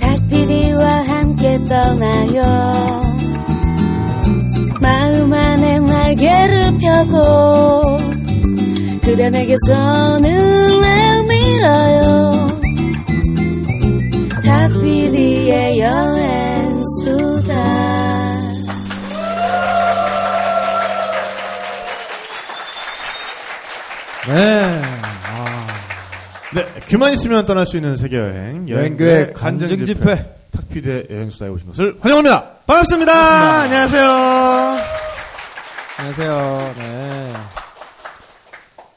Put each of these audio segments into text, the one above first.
닭피디와 함께 떠나요. 마음 안에 날개를 펴고 그대 내게서 눈을 밀어요. 닭피디의 여행수다. 네. 귀만 있으면 떠날 수 있는 세계 여행 여행교회 간증 집회. 탁피디의 여행수다에 오신 것을 환영합니다. 반갑습니다. 안녕하세요. 안녕하세요. 네.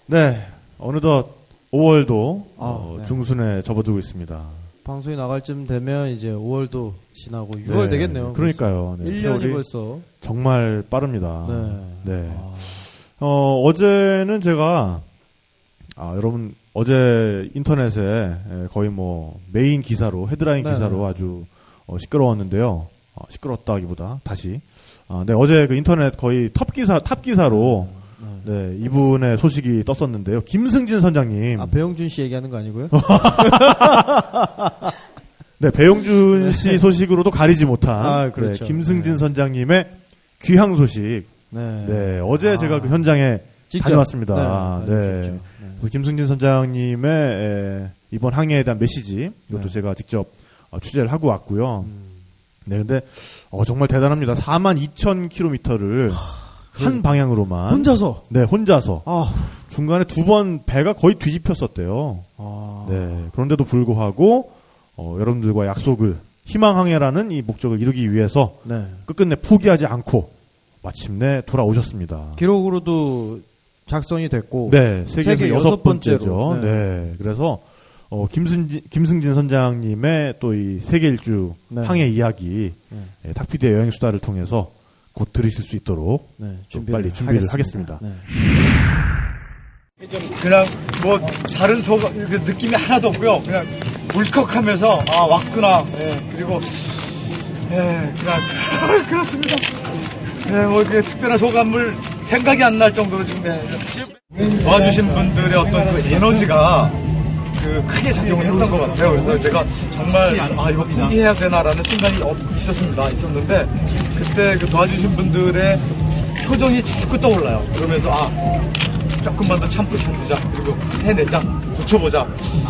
네, 어느덧 5월도 아, 어, 네. 중순에 접어들고 있습니다. 방송이 나갈 쯤 되면 이제 5월도 지나고 6월 네, 되겠네요. 그러니까요. 네, 1년이 세월이 벌써. 정말 빠릅니다. 네. 네. 아, 어, 어제는 제가, 아, 여러분, 어제 인터넷에 에, 거의 뭐 메인 기사로, 헤드라인 네, 기사로 네. 아주 어, 시끄러웠는데요. 어, 시끄러웠다기보다 다시. 아, 네, 어제 그 인터넷 거의 탑 기사, 탑 기사로 네. 네, 이분의 소식이 떴었는데요. 김승진 선장님. 아, 배용준 씨 얘기하는 거 아니고요? 네, 배용준 씨 소식으로도 가리지 못한 아, 그렇죠. 네, 김승진 네. 선장님의 귀향 소식. 네. 네, 어제 아. 제가 그 현장에 직접. 다녀왔습니다. 네. 네. 다녀오셨죠. 네. 그래서 김승진 선장님의 에, 이번 항해에 대한 메시지 이것도 네. 제가 직접 어, 취재를 하고 왔고요. 음. 네, 근데 어, 정말 대단합니다. 4만 2천 킬로미터를 한 방향으로만 혼자서. 네 혼자서 아. 중간에 두 번 배가 거의 뒤집혔었대요. 아. 네 그런데도 불구하고 어, 여러분들과 약속을 희망 항해라는 이 목적을 이루기 위해서 네. 끝끝내 포기하지 않고 마침내 돌아오셨습니다. 기록으로도 작성이 됐고. 네, 세계 여섯 번째죠. 네. 네. 그래서 어, 김승진, 김승진 선장님의 또 이 세계 일주 네. 항해 이야기 네. 예, 탁피디의 여행 수다를 통해서 곧 들으실 수 있도록 네. 좀 빨리 준비를 하겠습니다. 네. 그냥 뭐 다른 소가 그 느낌이 하나도 없고요. 그냥 울컥하면서 아 왔구나. 예, 그리고 예 그냥 그렇습니다. 예, 뭐 이게 특별한 소감을 생각이 안 날 정도로 지금 예, 도와주신 분들의 어떤 그 에너지가 그 크게 작용을 했던 것 같아요. 그래서 제가 정말 아 이거 포기해야 되나라는 순간이 어- 있었습니다. 있었는데 그때 그 도와주신 분들의 표정이 자꾸 떠올라요. 그러면서 아 조금만 더 참고 참자 그리고 해내자 고쳐보자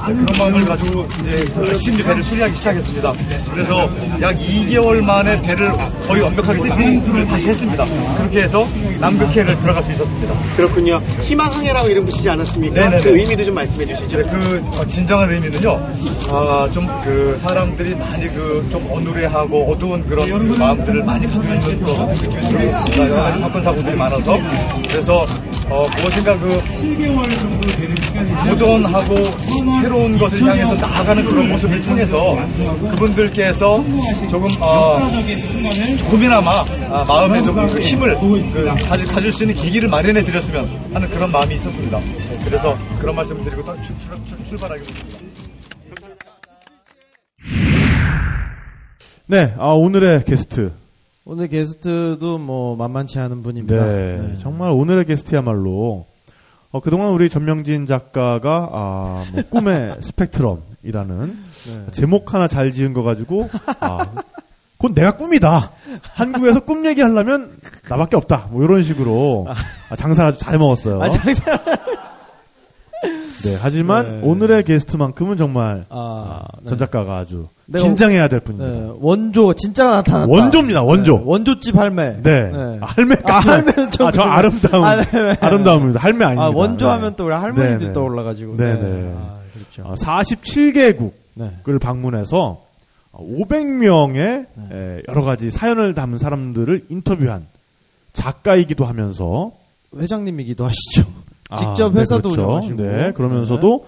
네, 그런 마음을 가지고 이제 열심히 배를 수리하기 시작했습니다. 그래서 약 2개월 만에 배를 거의 완벽하게 세팅을 다시 했습니다. 그렇게 해서 남극해를 들어갈 수 있었습니다. 그렇군요. 희망항해라고 이름 붙이지 않았습니까? 네네네. 그 의미도 좀 말씀해 주시죠. 네, 그 어, 진정한 의미는요. 아, 좀 그 사람들이 많이 그 좀 어눌해하고 어두운 그런 그 마음들을 많이 가지고 있는 그런 느낌이 들었습니다. 여러 가지 사건 사고들이 많아서 그래서 어, 무엇인가 그 도전하 고 새로운 것을 향해서 나아가는 그런 모습을 통해서 그분들께서 조금 어, 조금이나마 아, 마음에 좀그 힘을 그 가질, 가질 수 있는 계기를 마련해 드렸으면 하는 그런 마음이 있었습니다. 네, 그래서 그런 말씀을 드리고 또 출, 출, 출, 출발하겠습니다. 네, 아, 오늘의 게스트. 오늘 게스트도 뭐 만만치 않은 네, 분입니다. 네. 정말 오늘의 게스트야말로 어, 그동안 우리 전명진 작가가 아, 뭐 꿈의 스펙트럼이라는 네. 제목 하나 잘 지은 거 가지고 아, 그건 내가 꿈이다. 한국에서 꿈 얘기하려면 나밖에 없다. 뭐 이런 식으로 아, 장사를 아주 잘 먹었어요. 아, 장사. 네, 하지만 네. 오늘의 게스트만큼은 정말 아, 아, 네. 전 작가가 아주 긴장해야 될 분입니다. 네, 원조 진짜가 나타났다. 원조입니다, 원조. 네, 원조집 할매. 네. 네. 아, 할매까지. 아, 할매는 좀 아, 저. 아름다움. 아, 네, 네. 아름다움입니다. 할매 아닙니다. 아, 원조 네. 하면 또 우리 할머니들이 네, 네. 떠올라가지고. 네, 네. 아, 그렇죠. 어, 47개국을 네. 방문해서 500명의 네. 여러 가지 사연을 담은 사람들을 인터뷰한 작가이기도 하면서 회장님이기도 하시죠. 아, 직접 네, 회사도 그렇죠. 운영하시고. 네, 그러면서도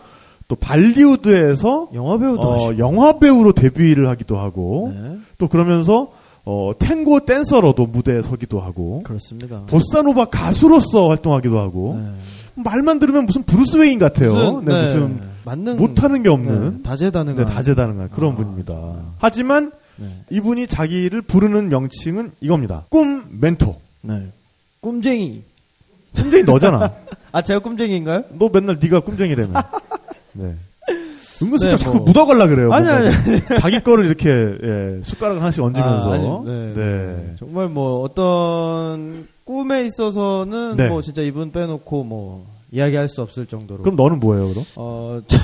또 발리우드에서 영화 배우도 어, 하시고. 영화 배우로 데뷔를 하기도 하고 네. 또 그러면서 어, 탱고 댄서로도 무대에 서기도 하고 그렇습니다. 보사노바 가수로서 활동하기도 하고 네. 말만 들으면 무슨 브루스 웨인 같아요. 무슨, 네, 네, 무슨 만능 못하는 게 없는 네, 다재다능한 네, 다재다능한 그런 아. 분입니다. 하지만 네. 이분이 자기를 부르는 명칭은 이겁니다. 꿈 멘토. 네. 꿈쟁이. 꿈쟁이 너잖아. 아 제가 꿈쟁이인가요? 너 맨날 네가 꿈쟁이라며. 네. 은근슬쩍 네, 자꾸 뭐. 묻어갈라 그래요. 아니, 뭔가 아니, 자기 거를 이렇게 예, 숟가락을 하나씩 얹으면서. 아, 아니, 네, 네. 정말 뭐 어떤 꿈에 있어서는 네. 뭐 진짜 이분 빼놓고 뭐 이야기할 수 없을 정도로. 그럼 너는 뭐예요, 그럼? 어, 저,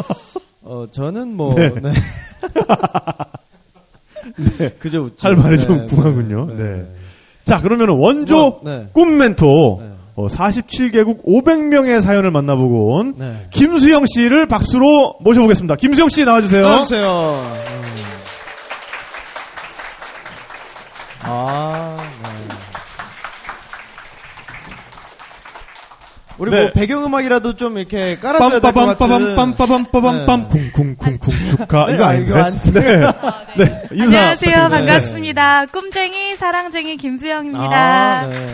어 저는 뭐 네. 네. 네. 그저 웃죠. 할 말이 네, 좀 네, 궁하군요. 네. 자, 그러면 원조 뭐, 네. 꿈 멘토 네. 어, 47개국 500명의 사연을 만나보고 온 네. 김수영 씨를 박수로 모셔보겠습니다. 김수영 씨 나와주세요. 나와주세요. 음. 아, 네. 우리 네. 뭐 배경음악이라도 좀 이렇게 깔아줘야 될것 같은. 빰빠밤빰빠밤빰빠밤빰빰 쿵쿵쿵쿵 축하 네, 이거 아, 아닌데? 이거 아닌데. 네. 네. 인사 안녕하세요. 부탁드립니다. 반갑습니다. 꿈쟁이, 사랑쟁이 김수영입니다. 아, 네.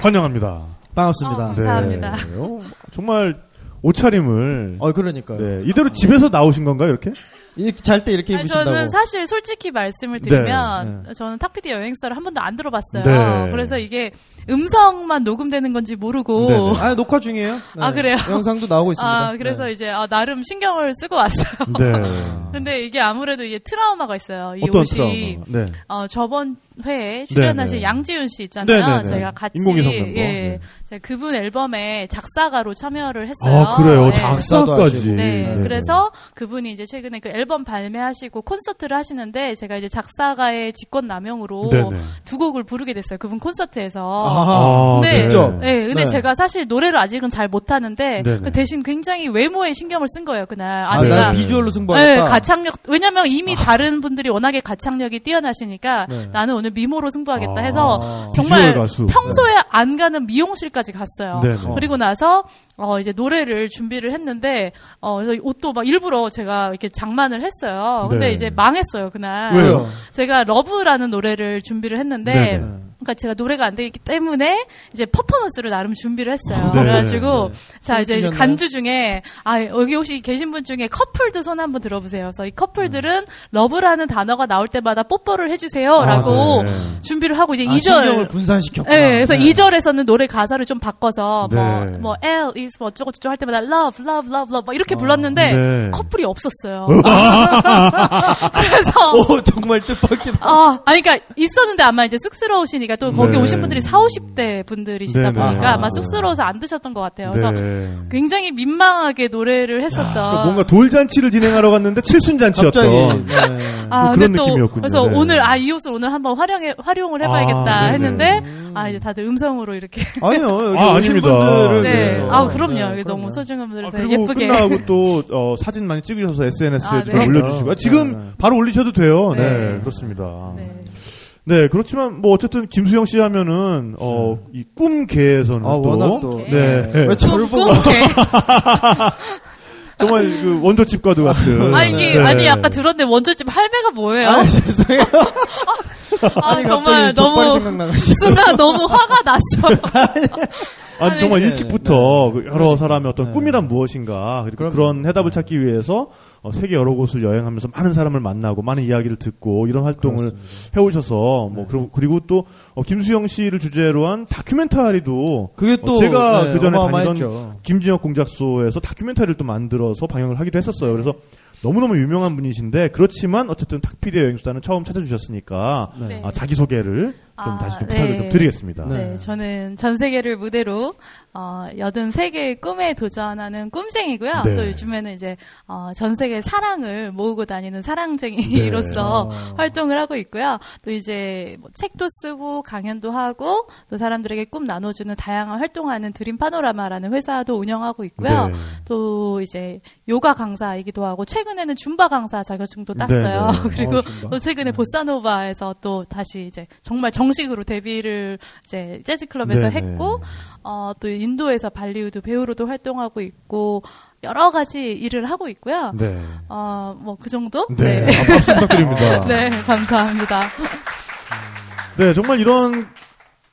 환영합니다. 반갑습니다. 어, 감사합니다. 네. 어, 정말 옷차림을 어, 그러니까요. 네. 이대로 집에서 나오신 건가요, 이렇게? 이렇게 잘 때 이렇게 아니, 입으신다고. 저는 사실 솔직히 말씀을 드리면 네. 저는 탁피디 여행사를 한 번도 안 들어봤어요. 네. 그래서 이게 음성만 녹음되는 건지 모르고 네네. 아, 녹화 중이에요. 네. 아, 그래요? 영상도 나오고 있습니다. 아, 그래서 네. 이제 아, 나름 신경을 쓰고 왔어요. 네. 근데 이게 아무래도 이게 트라우마가 있어요. 이 어떤 옷이 트라우마? 네. 어, 저번 회에 출연하신 네네. 양지윤 씨 있잖아요. 네네네. 저희가 같이 인공위성 멤버. 예, 네. 제가 그분 앨범에 작사가로 참여를 했어요. 아, 그래요? 네. 작사까지. 네, 네네. 그래서 그분이 이제 최근에 그 앨범 발매하시고 콘서트를 하시는데 제가 이제 작사가의 직권 남용으로. 두 곡을 부르게 됐어요. 그분 콘서트에서. 아, 네. 직접? 네, 근데 네. 제가 사실 노래를 아직은 잘 못하는데. 그 대신 굉장히 외모에 신경을 쓴 거예요 그날. 아, 아, 내가 난 비주얼로 승부하겠다. 네, 가창력 왜냐면 이미 다른 분들이 워낙에 가창력이 뛰어나시니까 네. 나는 오늘 미모로 승부하겠다 아, 해서 비주얼 정말. 평소에 안 가는 미용실까지 갔어요. 네네. 그리고 나서 어 이제 노래를 준비를 했는데 어 그래서 옷도 막 일부러 제가 이렇게 장만을 했어요. 근데 네. 이제 망했어요 그날. 왜요? 제가 love라는 노래를 준비를 했는데 네네. 그러니까 제가 노래가 안 되기 때문에 이제 퍼포먼스를 나름 준비를 했어요. 네. 그래가지고 네. 자 이제? 간주 중에 아 여기 혹시 계신 분 중에 커플들 손 한번 들어보세요. 그래서 이 커플들은 love라는 단어가 나올 때마다 뽀뽀를 해주세요라고 아, 네. 준비를 하고 이제 아, 이 2절 신경을 분산시켰구나. 네, 그래서 네. 이 2절에서는 노래 가사를 좀 바꿔서 네. 뭐, 뭐, L is 뭐 어쩌고 저쩌고 할 때마다 love, love, love, love 막 이렇게 불렀는데 네. 커플이 없었어요. 그래서 오, 정말 뜻밖이다. 아, 아니, 그러니까 있었는데 아마 이제 쑥스러우시니까 또 거기 네. 오신 분들이 4, 50대 분들이시다 네, 네. 보니까 아마 아. 쑥스러워서 안 드셨던 것 같아요. 그래서 네. 굉장히 민망하게 노래를 했었던. 그러니까 뭔가 돌잔치를 진행하러 갔는데 칠순잔치였던. 갑자기. 네. 아, 그런 근데 또 느낌이었군요. 그래서 네. 오늘 아 이 옷을 오늘 한번 활용해 활용을 해봐야겠다 아. 했는데 아 이제 다들 음성으로 이렇게 아니요, 여기 아, 오신 아닙니다. 분들을 네. 아 그럼요. 네, 너무. 소중한 분들 아, 서 그리고 예쁘게 끝나고 또 어, 사진 많이 찍으셔서 SNS에 아, 좀 네. 올려주시고 아, 지금 네, 네. 바로 올리셔도 돼요. 네, 네. 그렇습니다. 네. 네, 그렇지만 뭐 어쨌든 김수영 씨 하면은 어, 이 꿈계에서는 아, 또 또. 네. 왜 저를 보고. 꿈깨. 정말 그 원조집 과도 같은. 아 이게 네. 아니 아까 들었는데 원조집 할배가 뭐예요? 아, 죄송해요. 아, 아니, 정말 너무. 순간 너무 화가 났어요. 아니, 정말 네, 일찍부터 그 여러 사람의 어떤 네. 꿈이란 무엇인가 그리고. 그런 해답을 찾기 위해서 어, 세계 여러 곳을 여행하면서 많은 사람을 만나고 많은 이야기를 듣고 이런 활동을 그렇습니다. 해오셔서 네. 뭐 그리고, 그리고 또 어, 김수영 씨를 주제로 한 다큐멘터리도 그게 어, 또 제가 네, 그 전에. 다니던 김진혁 공작소에서 다큐멘터리를 또 만들어서 방영을 하기도 했었어요. 그래서 너무너무 유명한 분이신데 그렇지만 어쨌든 탁피디의 여행수단은 처음 찾아주셨으니까 네. 아, 자기소개를 좀 아, 다시 좀 네. 부탁을 좀 드리겠습니다. 네. 네, 저는 전 세계를 무대로 어, 83개의 꿈에 도전하는 꿈쟁이고요. 네. 또 요즘에는 이제 어, 전 세계 사랑을 모으고 다니는 사랑쟁이로서 네. 활동을 하고 있고요. 또 이제 뭐 책도 쓰고 강연도 하고 또 사람들에게 꿈 나눠주는 다양한 활동하는 드림 파노라마라는 회사도 운영하고 있고요. 네. 또 이제 요가 강사이기도 하고 최근에는 줌바 강사 자격증도 땄어요. 네, 네. 그리고 어. 또 최근에 보사노바에서 또 다시 이제 정말 정식으로 데뷔를 이제 재즈 클럽에서 네, 했고 어, 또 인도에서 발리우드 배우로도 활동하고 있고 여러 가지 일을 하고 있고요. 네. 어, 뭐 그 정도? 네. 아, 박수 부탁드립니다. 네, 감사합니다. 네, 정말 이런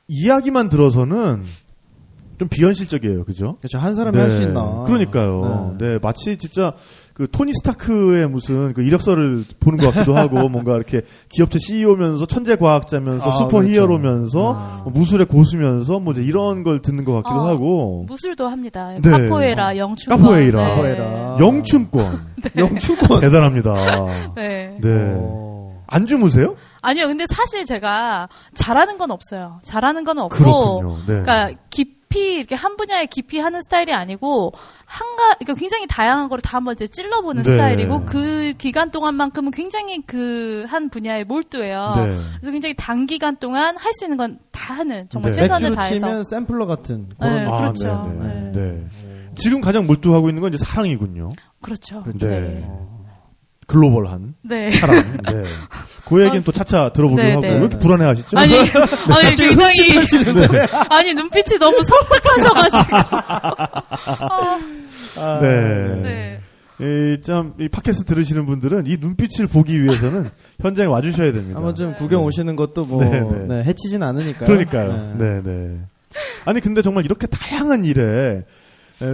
이야기만 들어서는 좀 비현실적이에요, 그죠? 그렇죠. 한 사람이 할수 있나. 그러니까요. 네. 네. 마치 진짜 그 토니 스타크의 무슨 그 이력서를 보는 것 같기도 하고 뭔가 이렇게 기업체 CEO면서 천재 과학자면서 아, 슈퍼히어로면서 그렇죠. 뭐 무술의 고수면서 뭐 이제 이런 걸 듣는 것 같기도 어, 하고 무술도 합니다. 네. 카포에라, 영춘권. 카포에이라. 네. 카포에이라. 영춘권 영축권. 대단합니다. 네. 네. 어. 안 주무세요? 아니요, 근데 사실 제가 잘하는 건 없어요. 잘하는 건 없고. 그렇군요. 네. 그러니까 깊 이 이렇게 한 분야에 깊이 하는 스타일이 아니고 한가 그러니까 굉장히 다양한 거를 다 한번 이제 찔러보는 네. 스타일이고 그 기간 동안만큼은 굉장히 그 한 분야에 몰두해요. 네. 그래서 굉장히 단기간 동안 할 수 있는 건 다 하는 정말 네. 최선을 다해서. 치면 샘플러 같은 그런 네, 아, 그렇죠. 네, 네. 네. 네. 지금 가장 몰두하고 있는 건 이제 사랑이군요. 그렇죠. 네. 글로벌한 네. 사랑. 네. 그 얘기는 또 차차 들어보기로 네, 하고 네. 왜 이렇게 불안해하시죠? 아니, 아니 굉장히 아니 눈빛이 너무 섬뜩하셔가지고. 아, 네. 네. 이, 참, 이 팟캐스트 들으시는 분들은 이 눈빛을 보기 위해서는 현장에 와주셔야 됩니다. 한번 좀 구경 오시는 것도 뭐 네, 네. 네, 해치진 않으니까. 그러니까요. 네, 네. 아니, 근데 정말 이렇게 다양한 일에 에,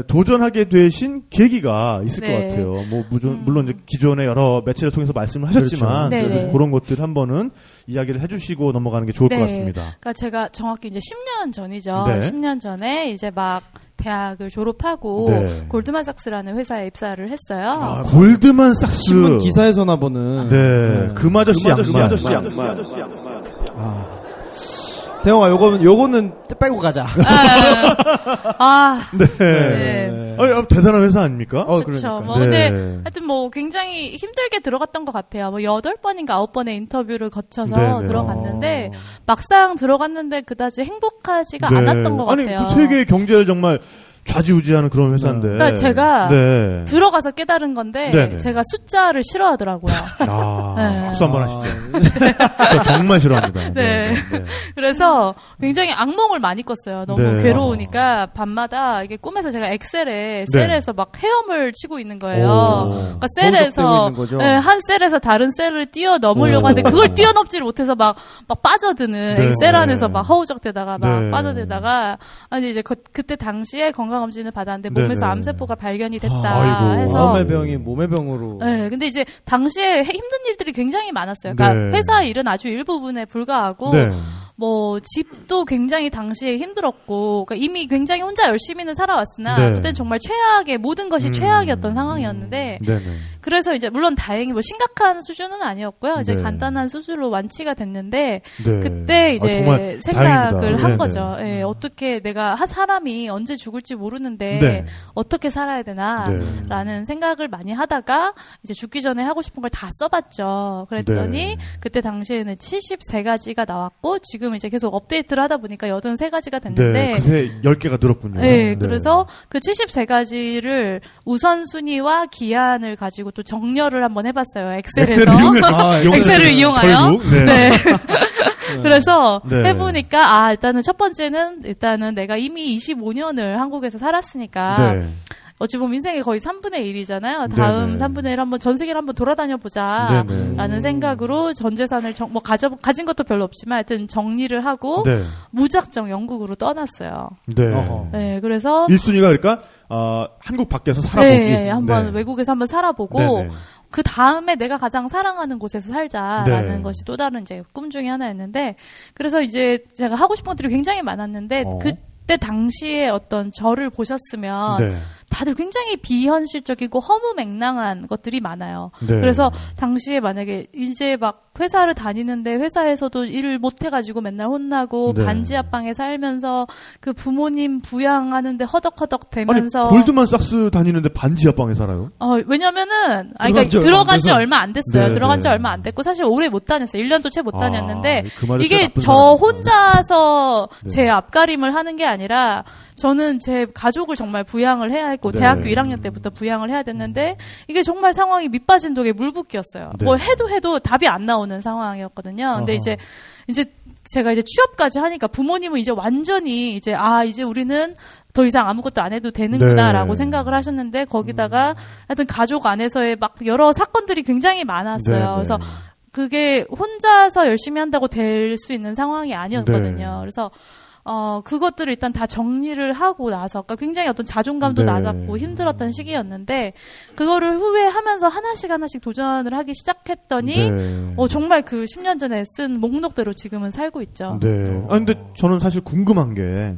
도전하게 되신 계기가 있을 네. 것 같아요. 뭐, 무조, 음. 물론 이제 기존의 여러 매체를 통해서 말씀을 하셨지만, 그렇죠. 그래도 네. 그런 것들 한 번은 이야기를 해주시고 넘어가는 게 좋을 것 네. 같습니다. 그러니까 제가 정확히 이제 10년 전이죠. 네. 10년 전에 이제 막 대학을 졸업하고 네. 골드만삭스라는 회사에 입사를 했어요. 아, 골드만삭스. 신문 기사에서나 보는. 네. 금아저씨 양말. 아저씨 양말. 대영아, 요거는 요거는 빼고 가자. 아, 아, 네. 네. 아니, 아, 대단한 회사 아닙니까? 어, 그렇죠. 그러니까. 뭐 네. 근데 하여튼 뭐 굉장히 힘들게 들어갔던 것 같아요. 뭐 여덟 번인가 아홉 번의 인터뷰를 거쳐서 네, 네. 들어갔는데 막상 들어갔는데 그다지 행복하지가 네. 않았던 것 아니, 같아요. 그 세계의 경제를 정말 좌지우지하는 그런 회사인데. 그러니까 제가 네. 들어가서 깨달은 건데 네네. 제가 숫자를 싫어하더라고요. 아, 네. 박수 한번 하시죠. 저 정말 싫어합니다. 네. 네. 그래서 굉장히 악몽을 많이 꿨어요. 너무 네. 괴로우니까 밤마다 이게 꿈에서 제가 엑셀에 네. 셀에서 막 헤엄을 치고 있는 거예요. 오. 그러니까 셀에서 있는 거죠? 네, 한 셀에서 다른 셀을 뛰어 넘으려고 오. 하는데 그걸 뛰어넘지를 못해서 막, 막 빠져드는 네. 엑셀 안에서 막 허우적대다가 막 네. 빠져들다가 아니 이제 그, 그때 당시에 건강 검진을 받았는데 네, 몸에서 네. 암세포가 발견이 됐다 아이고. 해서 마음의 병이 몸의 병으로. 네, 근데 이제 당시에 힘든 일들이 굉장히 많았어요. 그러니까 네. 회사 일은 아주 일부분에 불과하고 네. 뭐 집도 굉장히 당시에 힘들었고 그러니까 이미 굉장히 혼자 열심히는 살아왔으나 네. 그때는 정말 최악의 모든 것이 음. 최악이었던 상황이었는데 네네. 그래서 이제 물론 다행히 뭐 심각한 수준은 아니었고요. 이제 네. 간단한 수술로 완치가 됐는데 네. 그때 아, 이제 정말 생각을 다행입니다. 한 네네. 거죠. 예, 어떻게 내가 한 사람이 언제 죽을지 모르는데 네. 어떻게 살아야 되나 네. 라는 생각을 많이 하다가 이제 죽기 전에 하고 싶은 걸 다 써봤죠. 그랬더니 네. 그때 당시에는 73가지가 나왔고 지금 이제 계속 업데이트를 하다 보니까 83가지가 됐는데 네. 그새 10개가 늘었군요. 네, 그래서 그 73가지를 우선순위와 기한을 가지고 또 정렬을 한번 해봤어요. 엑셀에서. 엑셀을 이용해- 아, 엑셀을 이용하여. 네. 네. 그래서 네. 해보니까 아 일단은 첫 번째는 일단은 내가 이미 25년을 한국에서 살았으니까 네. 어찌 보면 인생의 거의 3분의 1이잖아요. 다음 네네. 3분의 1 한번 전 세계를 한번 돌아다녀 보자. 네네. 라는 생각으로 전 재산을 정, 뭐 가져 가진 것도 별로 없지만 하여튼 정리를 하고 네. 무작정 영국으로 떠났어요. 네. 어허. 네, 그래서 1순위가 그러니까, 어, 한국 밖에서 살아보기. 네, 한번 네. 외국에서 한번 살아보고 네네. 그 다음에 내가 가장 사랑하는 곳에서 살자라는 네. 것이 또 다른 이제 꿈 중에 하나였는데 그래서 이제 제가 하고 싶은 것들이 굉장히 많았는데 어. 그때 당시에 어떤 저를 보셨으면 네. 다들 굉장히 비현실적이고 허무맹랑한 것들이 많아요. 네. 그래서 당시에 만약에 이제 막 회사를 다니는데 회사에서도 일을 못 해가지고 맨날 혼나고 네. 반지 하방에 살면서 그 부모님 부양하는데 허덕허덕 아니, 대면서 골드만삭스 다니는데 반지 합방에 살아요? 어, 왜냐면은, 아, 그러니까 들어간 안 지. 얼마 안 됐어요. 네, 들어간 지 네. 얼마 안 됐고, 사실 오래 못 다녔어요. 1년도 채못 아, 다녔는데, 그 말이 이게 저. 혼자서 네. 제 앞가림을 하는 게 아니라, 저는 제 가족을 정말 부양을 해야 했고, 네. 대학교 1학년 때부터 부양을 해야 됐는데, 이게 정말 상황이 밑빠진 독에 물붓기였어요. 네. 뭐 해도 해도 답이 안 나오는 상황이었거든요. 근데 어허. 이제, 이제 제가 이제 취업까지 하니까 부모님은 이제 완전히 이제, 아, 이제 우리는 더 이상 아무것도 안 해도 되는구나라고 네. 생각을 하셨는데 거기다가 하여튼 가족 안에서의 막 여러 사건들이 굉장히 많았어요. 네, 네. 그래서 그게 혼자서 열심히 한다고 될 수 있는 상황이 아니었거든요. 네. 그래서 어, 그것들을 일단 다 정리를 하고 나서, 그러니까 굉장히 어떤 자존감도 네. 낮았고 힘들었던 시기였는데, 그거를 후회하면서 하나씩 하나씩 도전을 하기 시작했더니, 네. 어, 정말 그 10년 전에 쓴 목록대로 지금은 살고 있죠. 네. 아 근데 저는 사실 궁금한 게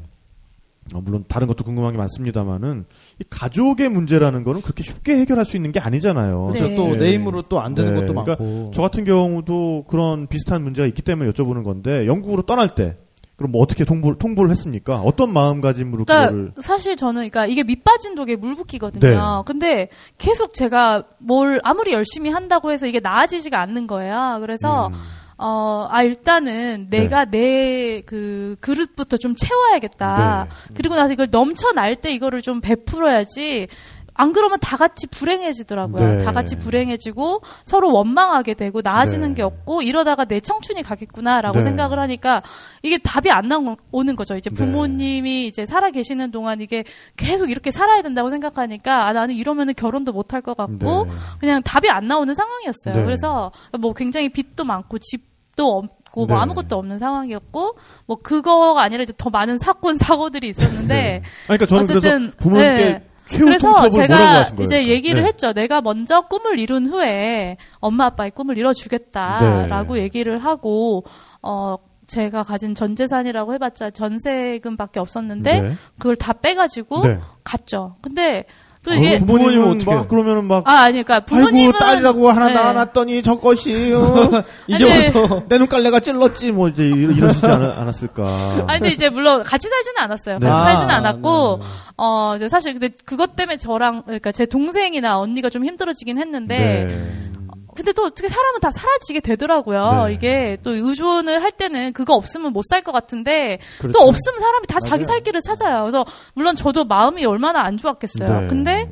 어, 물론 다른 것도 궁금한 게 많습니다만은 이 가족의 문제라는 거는 그렇게 쉽게 해결할 수 있는 게 아니잖아요. 네. 그래서 또 네. 내 힘으로 또 안 되는 네, 것도 그러니까 많고. 저 같은 경우도 그런 비슷한 문제가 있기 때문에 여쭤보는 건데 영국으로 떠날 때 그럼 뭐 어떻게 통보를, 통보를 했습니까? 어떤 마음가짐으로 그러니까 그거를 사실 저는 그러니까 이게 밑 빠진 독에 물 붓기거든요. 네. 근데 계속 제가 뭘 아무리 열심히 한다고 해서 이게 나아지지가 않는 거예요. 그래서 음, 어, 아, 일단은 내가 내그 그릇부터 좀 채워야겠다. 네. 그리고 나서 이걸 넘쳐날 때 이거를 좀 베풀어야지. 안 그러면 다 같이 불행해지더라고요. 네. 다 같이 불행해지고 서로 원망하게 되고 나아지는 네. 게 없고 이러다가 내 청춘이 가겠구나라고 네. 생각을 하니까 이게 답이 안 나오는 거죠. 이제 네. 부모님이 이제 살아 계시는 동안 이게 계속 이렇게 살아야 된다고 생각하니까 아, 나는 이러면은 결혼도 못 할 것 같고 네. 그냥 답이 안 나오는 상황이었어요. 네. 그래서 뭐 굉장히 빚도 많고 집도 없고 뭐 네. 아무것도 없는 상황이었고 뭐 그거가 아니라 이제 더 많은 사건 사고들이 있었는데 네. 아니, 그러니까 저는 어쨌든 그래서 부모님께 네. 그래서 제가? 이제 그러니까? 얘기를 네. 했죠. 내가 먼저 꿈을 이룬 후에 엄마 아빠의 꿈을 이뤄주겠다라고 네. 얘기를 하고 어 제가 가진 전 재산이라고 해봤자 전세금밖에 없었는데 네. 그걸 다 빼가지고 네. 갔죠. 근데 또 아, 이게 부모님은 부모님은 어떻게 어떻게 그러면은 막 아 아니 그러니까 부모님은 아이고 딸이라고 하나 네. 낳아놨더니 저것이 어, 이제 와서 내 눈깔내가 찔렀지 뭐 이제 이- 이러시지 않, 않았 을까. 아니 근데 이제 물론 같이 살지는 않았어요. 네. 같이 아, 살지는 않았고 네, 네. 어 이제 사실 근데 그것 때문에 저랑 그러니까 제 동생이나 언니가 좀 힘들어지긴 했는데 네. 근데 또 어떻게 사람은 다 사라지게 되더라고요. 네. 이게 또 의존을 할 때는 그거 없으면 못 살 것 같은데 그렇죠. 또 없으면 사람이 다 자기 맞아요. 살 길을 찾아요. 그래서 물론 저도 마음이 얼마나 안 좋았겠어요. 네. 근데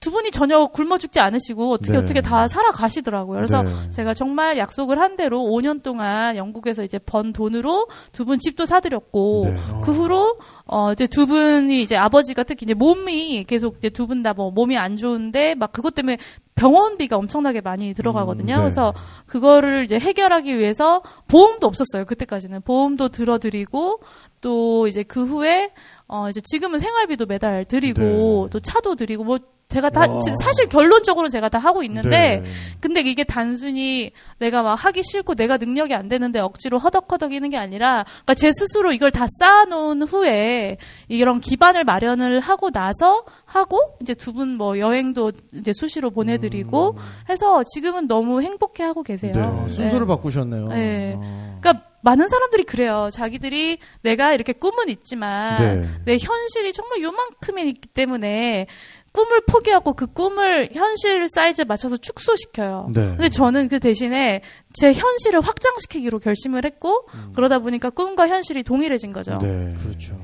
두 분이 전혀 굶어 죽지 않으시고 어떻게 네. 어떻게 다 살아가시더라고요. 그래서 네. 제가 정말 약속을 한 대로 5년 동안 영국에서 이제 번 돈으로 두 분 집도 사드렸고 네. 그 후로 어 이제 두 분이 이제 아버지가 특히 이제 몸이 계속 이제 두 분 다 뭐 몸이 안 좋은데 막 그것 때문에 병원비가 엄청나게 많이 들어가거든요. 음, 네. 그래서 그거를 이제 해결하기 위해서 보험도 없었어요. 그때까지는 보험도 들어드리고 또 이제 그 후에 어 이제 지금은 생활비도 매달 드리고 네. 또 차도 드리고 뭐 제가 다 와. 지- 사실 결론적으로 제가 다 하고 있는데 네. 근데 이게 단순히 내가 막 하기 싫고 내가 능력이 안 되는데 억지로 허덕허덕이는 게 아니라 그러니까 제 스스로 이걸 다 쌓아놓은 후에 이런 기반을 마련을 하고 나서 하고 이제 두 분 뭐 여행도 이제 수시로 보내드리고 해서 지금은 너무 행복해 하고 계세요. 네. 아, 순서를 바꾸셨네요. 네. 아. 그러니까 많은 사람들이 그래요. 자기들이 내가 이렇게 꿈은 있지만 네. 내 현실이 정말 요만큼이기 때문에 꿈을 포기하고 그 꿈을 현실 사이즈에 맞춰서 축소시켜요. 네. 근데 저는 그 대신에 제 현실을 확장시키기로 결심을 했고 그러다 보니까 꿈과 현실이 동일해진 거죠. 네. 그렇죠.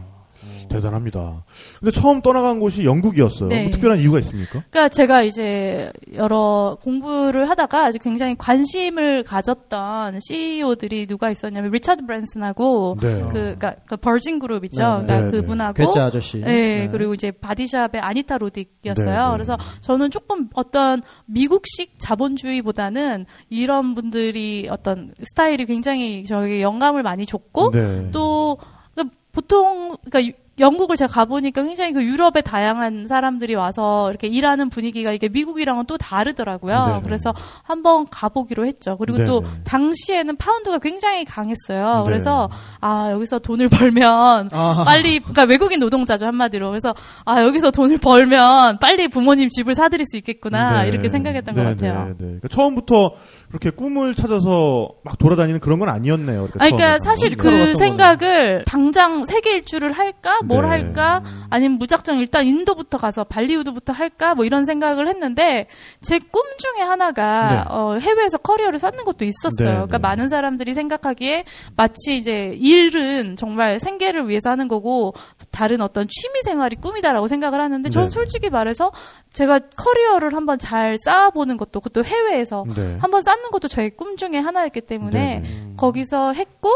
대단합니다. 근데 처음 떠나간 곳이 영국이었어요. 네. 뭐 특별한 이유가 있습니까? 그러니까 제가 이제 여러 공부를 하다가 아주 굉장히 관심을 가졌던 CEO들이 누가 있었냐면 리차드 브랜슨하고 네. 그 그러니까 그 버진 그룹 있죠. 네, 네. 그러니까 네, 네. 그분하고 괴짜 아저씨. 네, 그리고 이제 바디샵의 아니타 로딕이었어요. 네, 네. 그래서 저는 조금 어떤 미국식 자본주의보다는 이런 분들이 어떤 스타일이 굉장히 저에게 영감을 많이 줬고 네. 또 그러니까 보통 그러니까 유- 영국을 제가 가보니까 굉장히 그 유럽의 다양한 사람들이 와서 이렇게 일하는 분위기가 이게 미국이랑은 또 다르더라고요. 네. 그래서 한번 가보기로 했죠. 그리고 네, 또 네. 당시에는 파운드가 굉장히 강했어요. 네. 그래서 아 여기서 돈을 벌면 아. 빨리 그러니까 외국인 노동자죠 한마디로 그래서 아 여기서 돈을 벌면 빨리 부모님 집을 사드릴 수 있겠구나 네. 이렇게 생각했던 것 네, 같아요. 네, 네. 그러니까 처음부터 그렇게 꿈을 찾아서 막 돌아다니는 그런 건 아니었네요. 그러니까, 아니, 그러니까. 사실 그. 생각을 당장 세계 일주를 할까, 뭘 네. 할까, 아니면 무작정 일단 인도부터 가서 발리우드부터 할까, 뭐 이런 생각을 했는데 제 꿈 중에 하나가 네. 어, 해외에서 커리어를 쌓는 것도 있었어요. 네, 그러니까 네. 많은 사람들이 생각하기에 마치 이제 일은 정말 생계를 위해서 하는 거고 다른 어떤 취미 생활이 꿈이다라고 생각을 하는데 저는 네. 솔직히 말해서 제가 커리어를 한번 잘 쌓아보는 것도 그것도 해외에서 네. 한번 쌓는 것도 저의 꿈 중에 하나였기 때문에 네, 네. 거기서 했고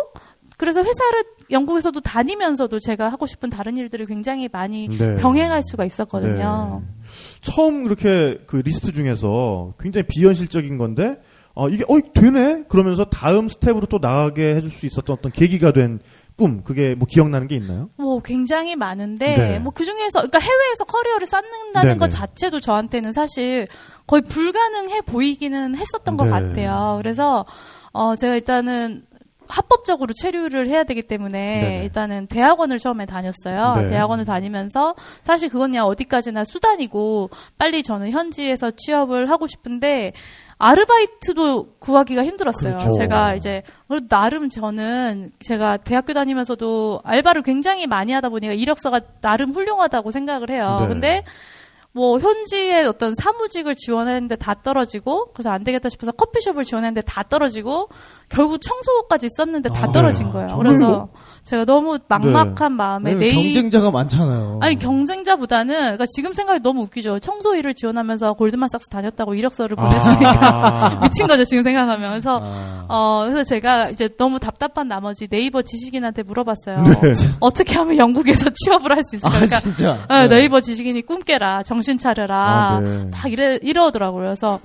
그래서 회사를 영국에서도 다니면서도 제가 하고 싶은 다른 일들을 굉장히 많이 네. 병행할 수가 있었거든요. 처음 그렇게 그 리스트 중에서 굉장히 비현실적인 건데 어 이게 어 되네 그러면서 다음 스텝으로 또 나가게 해줄 수 있었던 어떤 계기가 된 꿈 그게 뭐 기억나는 게 있나요? 뭐 굉장히 많은데 네. 뭐 그중에서 그러니까 해외에서 커리어를 쌓는다는 네네. 것 자체도 저한테는 사실 거의 불가능해 보이기는 했었던 것 네. 같아요. 그래서 어 제가 일단은 합법적으로 체류를 해야 되기 때문에 네네. 일단은 대학원을 처음에 다녔어요. 네. 대학원을 다니면서 사실 그건 그냥 어디까지나 수단이고 빨리 저는 현지에서 취업을 하고 싶은데 아르바이트도 구하기가 힘들었어요. 그렇죠. 제가 이제 그래도 나름 저는 제가 대학교 다니면서도 알바를 굉장히 많이 하다 보니까 이력서가 나름 훌륭하다고 생각을 해요. 네. 근데 뭐 현지에 어떤 사무직을 지원했는데 다 떨어지고 그래서 안 되겠다 싶어서 커피숍을 지원했는데 다 떨어지고 결국 청소까지 썼는데 다 아, 떨어진 네. 거예요. 정말로? 그래서 제가 너무 막막한 마음에 왜냐면 내일 경쟁자가 많잖아요. 아니 경쟁자보다는 그러니까 지금 생각이 너무 웃기죠. 청소 일을 지원하면서 골드만삭스 다녔다고 이력서를 보냈으니까 아. 미친 거죠 지금 생각하면. 그래서 아. 어 그래서 제가 이제 너무 답답한 나머지 네이버 지식인한테 물어봤어요. 네. 어떻게 하면 영국에서 취업을 할 수 있을까? 아, 그러니까 진짜. 어, 네이버 지식인이 꿈 깨라, 정신 차려라, 아, 네. 막 이래 이러더라고요. 그래서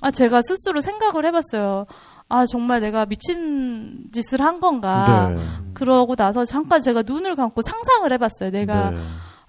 아 제가 스스로 생각을 해봤어요. 아 정말 내가 미친 짓을 한 건가? 네. 그러고 나서 잠깐 제가 눈을 감고 상상을 해봤어요. 내가 네.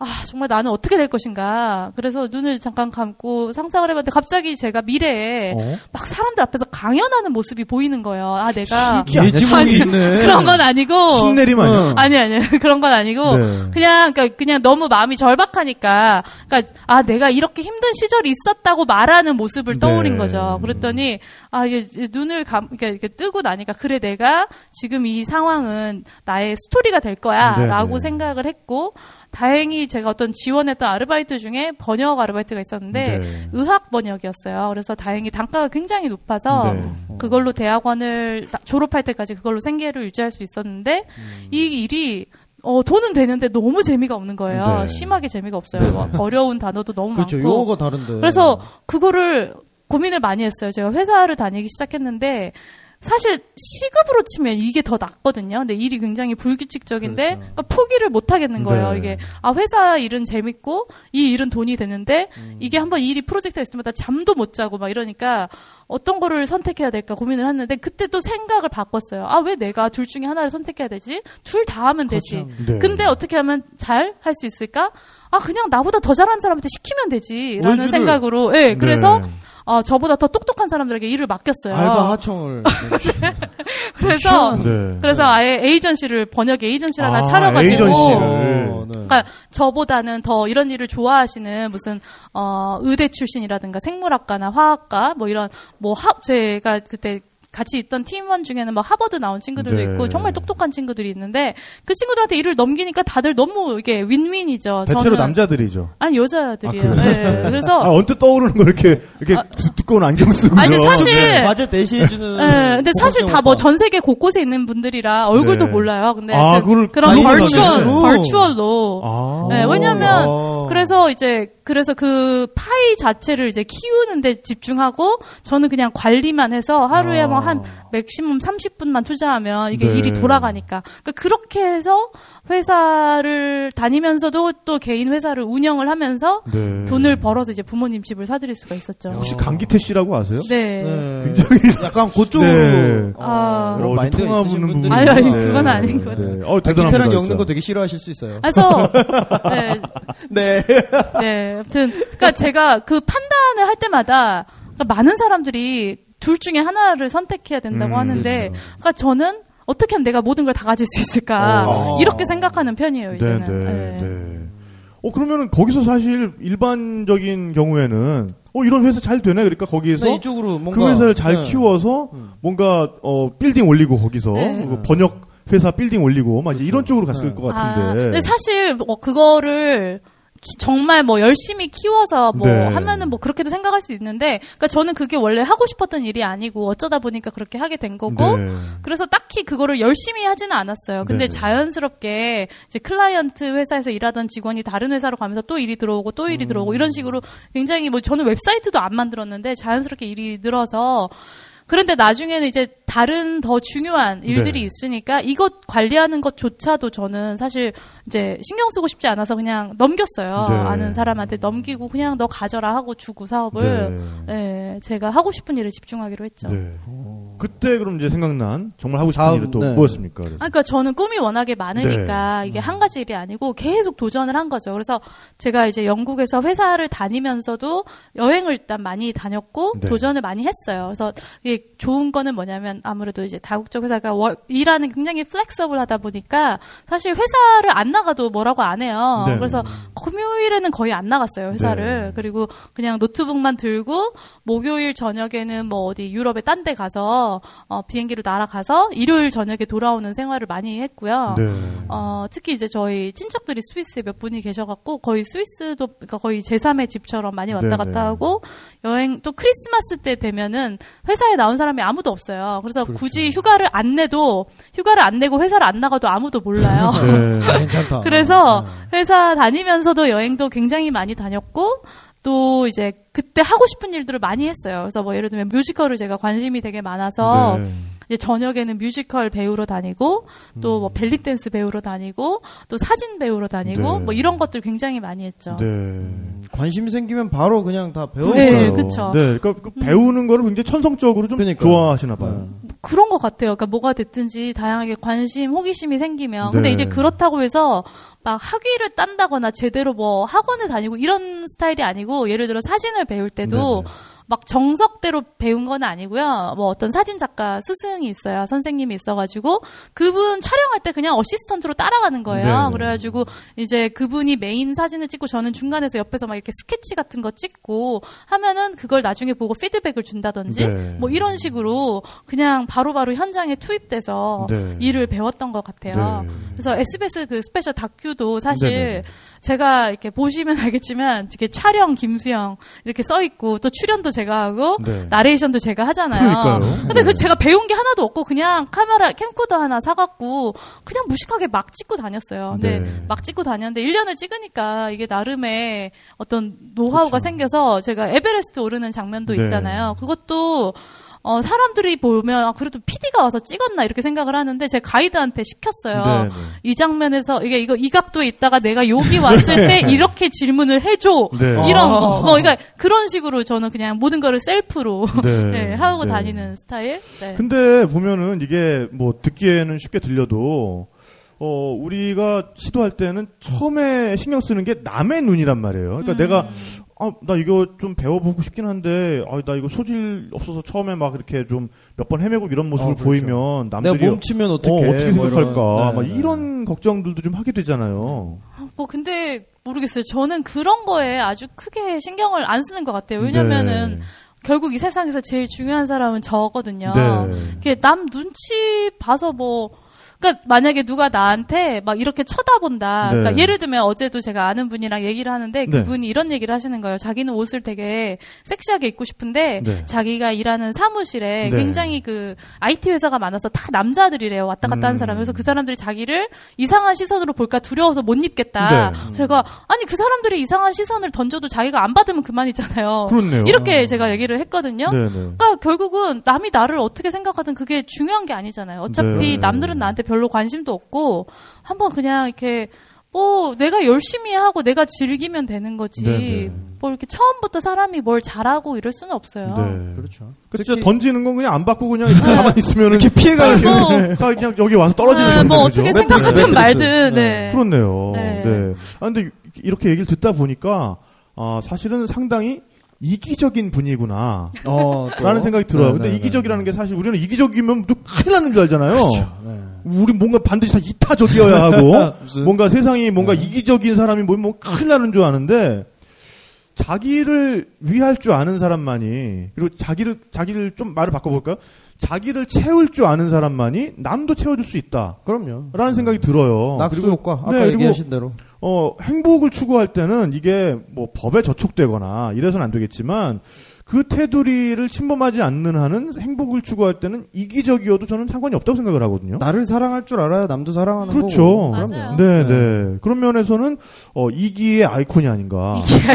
아 정말 나는 어떻게 될 것인가. 그래서 눈을 잠깐 감고 상상을 해봤는데 갑자기 제가 미래에 어? 막 사람들 앞에서 강연하는 모습이 보이는 거예요. 아 내가 예지몽이 있네. 그런 건 아니고 신내림 아니야? 아니 아니 그런 건 아니고 네. 그냥 그러니까 그냥 너무 마음이 절박하니까 그러니까 아 내가 이렇게 힘든 시절이 있었다고 말하는 모습을 떠올린 네. 거죠. 그랬더니 아 이게 이제 눈을 감 이렇게, 이렇게 뜨고 나니까 그래 내가 지금 이 상황은 나의 스토리가 될 네, 거야라고 네. 생각을 했고 다행히 제가 어떤 지원했던 아르바이트 중에 번역 아르바이트가 있었는데 네. 의학 번역이었어요. 그래서 다행히 단가가 굉장히 높아서 네. 그걸로 대학원을 다- 졸업할 때까지 그걸로 생계를 유지할 수 있었는데 음. 이 일이 어, 돈은 되는데 너무 재미가 없는 거예요. 네. 심하게 재미가 없어요. 막 어려운 단어도 너무 그렇죠. 많고. 용어가 다른데. 그래서 그거를 고민을 많이 했어요. 제가 회사를 다니기 시작했는데 사실 시급으로 치면 이게 더 낫거든요. 근데 일이 굉장히 불규칙적인데 그렇죠. 그러니까 포기를 못 하겠는 거예요. 네. 이게 아 회사 일은 재밌고 이 일은 돈이 되는데 음. 이게 한번 일이 프로젝트가 있을 때마다 잠도 못 자고 막 이러니까 어떤 거를 선택해야 될까 고민을 했는데 그때 또 생각을 바꿨어요. 아 왜 내가 둘 중에 하나를 선택해야 되지? 둘 다 하면 되지. 네. 근데 어떻게 하면 잘 할 수 있을까? 아 그냥 나보다 더 잘하는 사람한테 시키면 되지라는 생각으로 예 그래서 네. 어, 저보다 더 똑똑한 사람들에게 일을 맡겼어요. 알바 하청을. 그래서 네. 그래서 아예 에이전시를 번역 에이전시를 하나 아, 차려가지고 에이전시를. 어, 네. 그러니까 저보다는 더 이런 일을 좋아하시는 무슨 어 의대 출신이라든가 생물학과나 화학과 뭐 이런 뭐 하, 제가 그때 같이 있던 팀원 중에는 뭐 하버드 나온 친구들도 네. 있고 정말 똑똑한 친구들이 있는데 그 친구들한테 일을 넘기니까 다들 너무 이게 윈윈이죠. 대체로 저는- 남자들이죠. 아니 여자들이에요. 아, 그래요? 네, 그래서 아, 언뜻 떠오르는 거 이렇게 이렇게 두, 두꺼운 안경 쓰고. 아니, 사실- 과제 대시해주는. 네, 근데 사실 다 뭐 전 세계 곳곳에 있는 분들이라 얼굴도 네. 몰라요. 근데 아, 그, 그걸 그런 가지고. 버추얼로. 아. 네, 왜냐면 아. 그래서 이제 그래서 그 파이 자체를 이제 키우는데 집중하고 저는 그냥 관리만 해서 하루에 아. 뭐한 맥시멈 30분만 투자하면 이게 네. 일이 돌아가니까 그러니까 그렇게 해서 회사를 다니면서도 또 개인 회사를 운영을 하면서 네. 돈을 벌어서 이제 부모님 집을 사드릴 수가 있었죠. 혹시 강기태 씨라고 아세요? 네. 네. 약간 그쪽으로. 네. 아. 그런 어, 마인드가 통하는 분이- 분들이. 아유, 아유, 네. 그건 아닌 것 네. 어, 대단합니다. 기타랑 엮는. 거 되게 싫어하실 수 있어요. 그래서 네, 네. 네, 아무튼 그러니까 제가 그 판단을 할 때마다 그러니까 많은 사람들이 둘 중에 하나를 선택해야 된다고 음, 하는데, 그렇죠. 그러니까 저는 어떻게 하면 내가 모든 걸 다 가질 수 있을까 어. 이렇게 생각하는 편이에요 네, 이제는. 네, 네. 네. 어, 그러면은 거기서 사실 일반적인 경우에는 어, 이런 회사 잘 되네. 그러니까 거기에서 네, 이쪽으로 뭔가. 그 회사를 잘 네. 키워서 음. 뭔가 어 빌딩 올리고 거기서 네. 그 번역 회사 빌딩 올리고 막 이제 이런 쪽으로 갔을 네. 것 아, 같은데. 근데 사실 뭐 그거를 키- 정말 뭐 열심히 키워서 뭐 네. 하면은 뭐 그렇게도 생각할 수 있는데, 그러니까 저는 그게 원래 하고 싶었던 일이 아니고 어쩌다 보니까 그렇게 하게 된 거고, 네. 그래서 딱히 그거를 열심히 하지는 않았어요. 근데 네네. 자연스럽게 이제 클라이언트 회사에서 일하던 직원이 다른 회사로 가면서 또 일이 들어오고 또 일이 들어오고 이런 식으로 굉장히 뭐 저는 웹사이트도 안 만들었는데 자연스럽게 일이 늘어서 그런데 나중에는 이제 다른 더 중요한 일들이 네. 있으니까 이것 관리하는 것조차도 저는 사실 이제 신경 쓰고 싶지 않아서 그냥 넘겼어요. 네. 아는 사람한테 넘기고 그냥 너 가져라 하고 주고 사업을 네. 예, 제가 하고 싶은 일에 집중하기로 했죠. 네. 그때 그럼 이제 생각난 정말 하고 싶은 다음, 일은 또 네. 뭐였습니까? 그래서? 아, 그러니까 저는 꿈이 워낙에 많으니까 네. 이게 한 가지 일이 아니고 계속 도전을 한 거죠. 그래서 제가 이제 영국에서 회사를 다니면서도 여행을 일단 많이 다녔고 네. 도전을 많이 했어요. 그래서 이게 좋은 거는 뭐냐면 아무래도 이제 다국적 회사가 월- 일하는 게 굉장히 플렉서블하다 보니까 사실 회사를 안 나가도 뭐라고 안 해요. 네. 그래서 금요일에는 거의 안 나갔어요 회사를. 네. 그리고 그냥 노트북만 들고 목요일 저녁에는 뭐 어디 유럽에 딴데 가서 어, 비행기로 날아가서 일요일 저녁에 돌아오는 생활을 많이 했고요. 네. 어, 특히 이제 저희 친척들이 스위스에 몇 분이 계셔갖고 거의 스위스도 그러니까 거의 제3의 집처럼 많이 왔다. 갔다 하고 여행 또 크리스마스 때 되면은 회사에 나온 사람이 아무도 없어요. 그래서 그렇죠. 굳이 휴가를 안 내도 휴가를 안 내고 회사를 안 나가도 아무도 몰라요. 네. 괜찮다. 그래서 회사 다니면서도 여행도 굉장히 많이 다녔고 또 이제 그때 하고 싶은 일들을 많이 했어요. 그래서 뭐 예를 들면 뮤지컬을 제가 관심이 되게 많아서 네. 이제 저녁에는 뮤지컬 배우러 다니고 또 뭐 벨리 댄스 배우러 다니고 또 사진 배우러 다니고 네. 뭐 이런 것들 굉장히 많이 했죠. 네. 음, 관심이 생기면 바로 그냥 다 배우고. 네. 음. 네, 그러니까 그 배우는 거를 굉장히 천성적으로 좀 그러니까요. 좋아하시나 봐요. 그런 것 같아요. 그러니까 뭐가 됐든지 다양하게 관심, 호기심이 생기면. 근데 네. 이제 그렇다고 해서 막 학위를 딴다거나 제대로 뭐 학원을 다니고 이런 스타일이 아니고 예를 들어 사진을 배울 때도 네네. 막 정석대로 배운 건 아니고요. 뭐 어떤 사진 작가 스승이 있어요. 선생님이 있어가지고 그분 촬영할 때 그냥 assistant로 따라가는 거예요. 네네. 그래가지고 이제 그분이 메인 사진을 찍고 저는 중간에서 옆에서 막 이렇게 스케치 같은 거 찍고 하면은 그걸 나중에 보고 피드백을 준다든지 네. 뭐 이런 식으로 그냥 바로바로 현장에 투입돼서 네. 일을 배웠던 것 같아요. 네. 그래서 SBS 그 스페셜 다큐도 사실 네네. 제가 이렇게 보시면 알겠지만 이렇게 촬영 김수영 이렇게 써 있고 또 출연도 제가 하고 네. 나레이션도 제가 하잖아요. 그러니까요. 근데 그 네. 제가 배운 게 하나도 없고 그냥 카메라 캠코더 하나 사갖고 그냥 무식하게 막 찍고 다녔어요. 근데 네. 막 찍고 다녔는데 1년을 찍으니까 이게 나름의 어떤 노하우가 그렇죠. 생겨서 제가 에베레스트 오르는 장면도 네. 있잖아요. 그것도 어, 사람들이 보면 아, 그래도 PD가 와서 찍었나 이렇게 생각을 하는데 제 가이드한테 시켰어요. 네, 네. 이 장면에서 이게 이거 이 각도에 있다가 내가 여기 왔을 때 이렇게 질문을 해줘 네. 이런 거. 뭐 그러니까 그런 식으로 저는 그냥 모든 거를 셀프로 네. 네, 하고 네. 다니는 스타일. 네. 근데 보면은 이게 뭐 듣기에는 쉽게 들려도 어 우리가 시도할 때는 처음에 신경 쓰는 게 남의 눈이란 말이에요. 그러니까 음. 내가 아 나 이거 좀 배워보고 싶긴 한데 아 나 이거 소질 없어서 처음에 막 이렇게 좀 몇 번 헤매고 이런 모습을 어, 그렇죠. 보이면 남들이 내가 멈추면 어떻게? 어, 어떻게 생각할까? 막 네, 네. 이런 걱정들도 좀 하게 되잖아요. 뭐 근데 모르겠어요. 저는 그런 거에 아주 크게 신경을 안 쓰는 것 같아요. 왜냐면은 네. 결국 이 세상에서 제일 중요한 사람은 저거든요. 네. 이렇게 남 눈치 봐서 뭐 그러니까 만약에 누가 나한테 막 이렇게 쳐다본다. 네. 그러니까 예를 들면 어제도 제가 아는 분이랑 얘기를 하는데 네. 그분이 이런 얘기를 하시는 거예요. 자기는 옷을 되게 섹시하게 입고 싶은데 네. 자기가 일하는 사무실에 네. 굉장히 그 IT 회사가 많아서 다 남자들이래요. 왔다 갔다 하는 음. 사람. 그래서 그 사람들이 자기를 이상한 시선으로 볼까 두려워서 못 입겠다. 네. 제가 아니 그 사람들이 이상한 시선을 던져도 자기가 안 받으면 그만이잖아요. 그렇네요. 이렇게 제가 얘기를 했거든요. 그러니까 결국은 남이 나를 어떻게 생각하든 그게 중요한 게 아니잖아요. 어차피 네. 남들은 나한테 별로 관심도 없고 한번 그냥 이렇게 뭐 내가 열심히 하고 내가 즐기면 되는 거지. 네네. 뭐 이렇게 처음부터 사람이 뭘 잘하고 이럴 수는 없어요. 네. 그렇죠. 그렇죠. 던지는 건 그냥 안 받고 그냥 이렇게 가만히 있으면 이렇게 피해가는 다, 거. 다 그냥 여기 와서 떨어지는 네, 건데 뭐 그죠? 어떻게 생각하든 매트리스. 말든 네. 네. 그렇네요. 네. 네. 아 근데 이렇게 얘기를 듣다 보니까 아 사실은 상당히 이기적인 분이구나. 어, 또. 라는 생각이 들어요. 네, 근데 네, 이기적이라는 게 사실 우리는 이기적이면 또 큰일 나는 줄 알잖아요. 네. 우리 뭔가 반드시 다 이타적이어야 하고 뭔가 세상이 뭔가 네. 이기적인 사람이 뭐, 뭐 큰일 나는 줄 아는데 자기를 위할 줄 아는 사람만이 그리고 자기를 자기를 좀 말을 바꿔볼까요? 자기를 채울 줄 아는 사람만이 남도 채워줄 수 있다. 그럼요. 라는 생각이 들어요. 낙수 효과. 아까 네, 그리고 얘기하신 대로. 어, 행복을 추구할 때는 이게 뭐 법에 저촉되거나 이래서는 안 되겠지만 그 테두리를 침범하지 않는 한은 행복을 추구할 때는 이기적이어도 저는 상관이 없다고 생각을 하거든요. 나를 사랑할 줄 알아야 남도 사랑하는 그렇죠. 거고. 맞아요. 네, 네. 그런 면에서는 어, 이기의 아이콘이 아닌가. 이게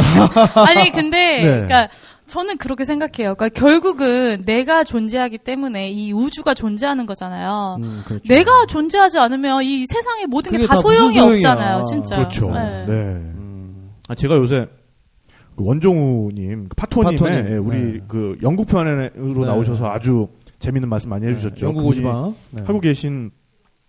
아니 근데 네. 그러니까 저는 그렇게 생각해요. 그러니까 결국은 내가 존재하기 때문에 이 우주가 존재하는 거잖아요. 음, 그렇죠. 내가 존재하지 않으면 이 세상의 모든 게 다 소용이. 없잖아요, 진짜. 그렇죠. 네. 네. 음. 아, 제가 요새 그 원종우님, 그 파토님의 파토님. 예, 우리 네. 그 영국 편으로 네. 나오셔서 아주 재밌는 말씀 많이 해주셨죠. 영국 그분이 오지마. 네. 하고 계신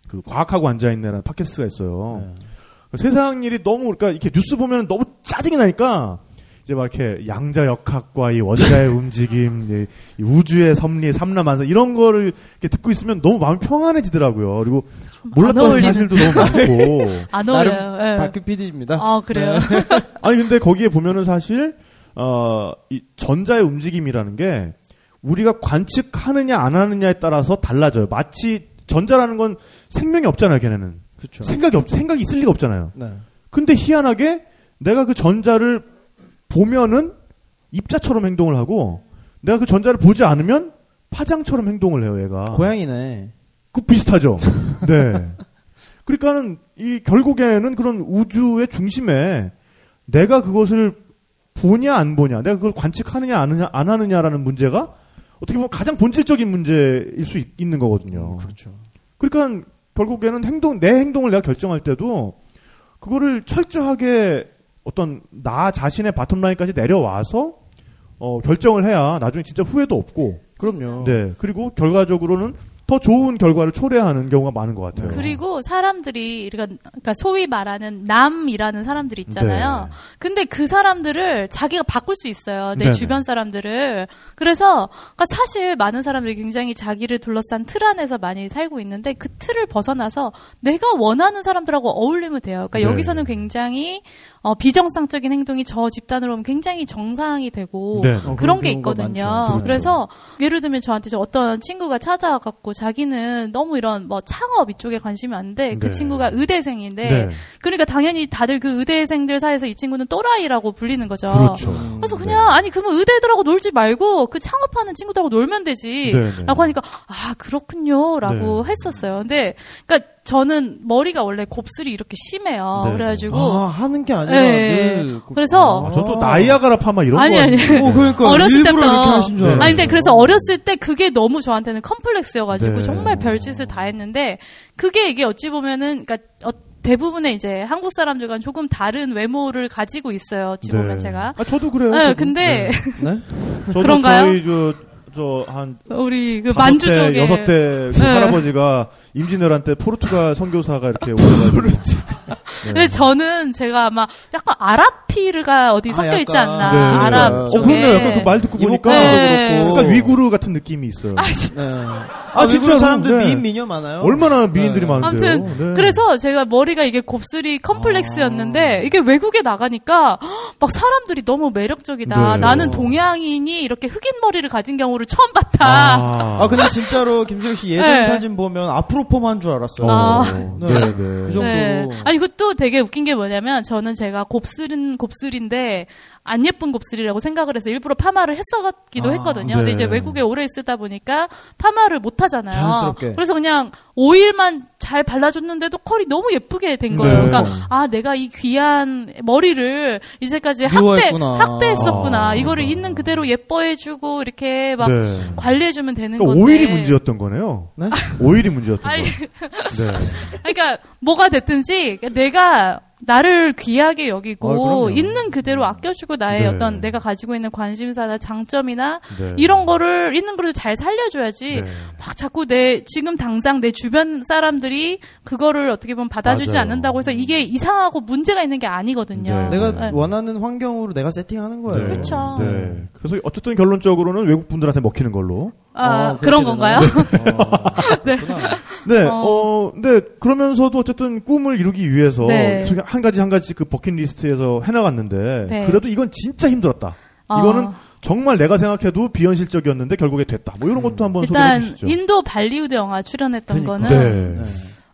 그 과학하고 앉아있네라는 팟캐스트가 있어요. 네. 세상 일이 너무 그러니까 이렇게 뉴스 보면 너무 짜증이 나니까 이제 막 이렇게 양자 역학과 이 원자의 움직임, 이, 이 우주의 섭리, 삼라만사 이런 거를 이렇게 듣고 있으면 너무 마음이 평안해지더라고요. 그리고 몰랐던 어울리는. 사실도 너무 많고. 안 어울려요. 예. 다큐 PD입니다. 아, 그래요? 아니 근데 거기에 보면은 사실 어 이 전자의 움직임이라는 게 우리가 관측하느냐 안 하느냐에 따라서 달라져요. 마치 전자라는 건 생명이 없잖아요, 걔네는. 그렇죠. 생각이 없 생각이 있을 리가 없잖아요. 네. 근데 희한하게 내가 그 전자를 보면은 입자처럼 행동을 하고 내가 그 전자를 보지 않으면 파장처럼 행동을 해요, 얘가. 고양이네. 그 비슷하죠. 네. 그러니까는 이 결국에는 그런 우주의 중심에 내가 그것을 보냐 안 보냐, 내가 그걸 관측하느냐 안 하느냐, 안 하느냐라는 문제가 어떻게 보면 가장 본질적인 문제일 수 있, 는 거거든요. 그렇죠. 그러니까 결국에는 행동 내 행동을 내가 결정할 때도 그거를 철저하게 어떤 나 자신의 바텀라인까지 내려와서 어, 결정을 해야 나중에 진짜 후회도 없고 그럼요. 네 그리고 결과적으로는 더 좋은 결과를 초래하는 경우가 많은 것 같아요. 그리고 사람들이 그러니까 소위 말하는 남이라는 사람들이 있잖아요. 네. 근데 그 사람들을 자기가 바꿀 수 있어요. 내 네네. 주변 사람들을. 그래서 그러니까 사실 많은 사람들이 굉장히 자기를 둘러싼 틀 안에서 많이 살고 있는데 그 틀을 벗어나서 내가 원하는 사람들하고 어울리면 돼요. 그러니까 네. 여기서는 굉장히 어, 비정상적인 행동이 저 집단으로 보면 굉장히 정상이 되고 네. 어, 그런 그런 게 있거든요. 그렇죠. 그래서 예를 들면 저한테 저 어떤 친구가 찾아와 갖고 자기는 너무 이런 뭐 창업 이쪽에 관심이 많은데 그 네. 친구가 의대생인데 네. 그러니까 당연히 다들 그 의대생들 사이에서 이 친구는 또라이라고 불리는 거죠. 그렇죠. 그래서 그냥 아니 그러면 의대들하고 놀지 말고 그 창업하는 친구들하고 놀면 되지. 네, 네. 라고 하니까 아 그렇군요라고 네. 했었어요. 근데 그러니까 저는 머리가 원래 곱슬이 이렇게 심해요. 네. 그래가지고 아, 하는 게 아니라 네. 늘 그- 그래서 아, 저도 나이아가라 파마 이런 아니, 거 아니. 하는데. 어, 그러니까 어렸을 때부터 이렇게 하신 줄 네. 알았어요. 아니 근데 그래서 어렸을 때 그게 너무 저한테는 컴플렉스여가지고 네. 정말 별짓을 다 했는데 그게 이게 어찌 보면은 그러니까 어, 대부분의 이제 한국 사람들과는 조금 다른 외모를 가지고 있어요. 어찌 네. 보면 제가. 아 저도 그래요. 네, 저도. 근데 네? 저도 그런가요? 저희 저 저 한 우리 그 다섯 만주 대, 쪽에 여섯 대 네. 할아버지가 임진왜란 때 포르투갈 선교사가 이렇게 오셔가지고 네. 근데 저는 제가 아마 약간 아랍피르가 어디 아, 섞여 있지 약간. 않나 네. 아랍 어, 어, 쪽에. 그런데 약간 그 말 듣고 보니까 네. 약간 위구르 같은 느낌이 있어요. 네. 아, 아, 진짜 진짜 사람들 그런데 미인 미녀 많아요. 얼마나 미인들이 네. 많은데요. 아무튼 네. 그래서 제가 머리가 이게 곱슬이 컴플렉스였는데 이게 외국에 나가니까 헉, 막 사람들이 너무 매력적이다. 네. 나는 동양인이 이렇게 흑인 머리를 가진 경우를 처음 봤다. 아, 아 근데 진짜로 김소희 씨 예전 네. 사진 보면 앞으로 폼한 줄 알았어요. 아. 네, 네. 네. 그 정도로. 네. 아니 그것도 되게 웃긴 게 뭐냐면 저는 제가 곱슬은 곱슬인데 안 예쁜 곱슬이라고 생각을 해서 일부러 파마를 했었기도 아, 했거든요. 네. 근데 이제 외국에 오래 있다 보니까 파마를 못 하잖아요. 자연스럽게. 그래서 그냥 오일만 잘 발라줬는데도 컬이 너무 예쁘게 된 거예요. 네. 그러니까 아 내가 이 귀한 머리를 이제까지 학대 미워했구나. 학대했었구나. 아. 이거를 있는 그대로 예뻐해주고 이렇게 막 네. 관리해주면 되는 그러니까 건데. 오일이 문제였던 거네요. 네? 오일이 문제였던 아니, 거. 네. 그러니까 뭐가 됐든지 내가 나를 귀하게 여기고 아. 있는 그대로 아껴주고 나의 네. 어떤 내가 가지고 있는 관심사나 장점이나 네. 이런 거를 있는 그대로 잘 살려줘야지 네. 막 자꾸 내 지금 당장 내 주변 사람들이 그거를 어떻게 보면 받아주지 맞아요. 않는다고 해서 이게 이상하고 문제가 있는 게 아니거든요. 네. 내가 네. 원하는 환경으로 내가 세팅하는 거예요. 네. 네. 그래서 어쨌든 결론적으로는 외국 분들한테 먹히는 걸로. 아, 아, 그런 그렇게 건가요? 네. 네. 어. 어. 근데 그러면서도 어쨌든 꿈을 이루기 위해서 네. 한 가지 한 가지 그 버킷리스트에서 해나갔는데 네. 그래도 이건 진짜 힘들었다. 어. 이거는 정말 내가 생각해도 비현실적이었는데 결국에 됐다. 뭐 이런 것도 한번 소개해 일단 주시죠. 인도 발리우드 영화 출연했던 그러니까. 거는 네. 네.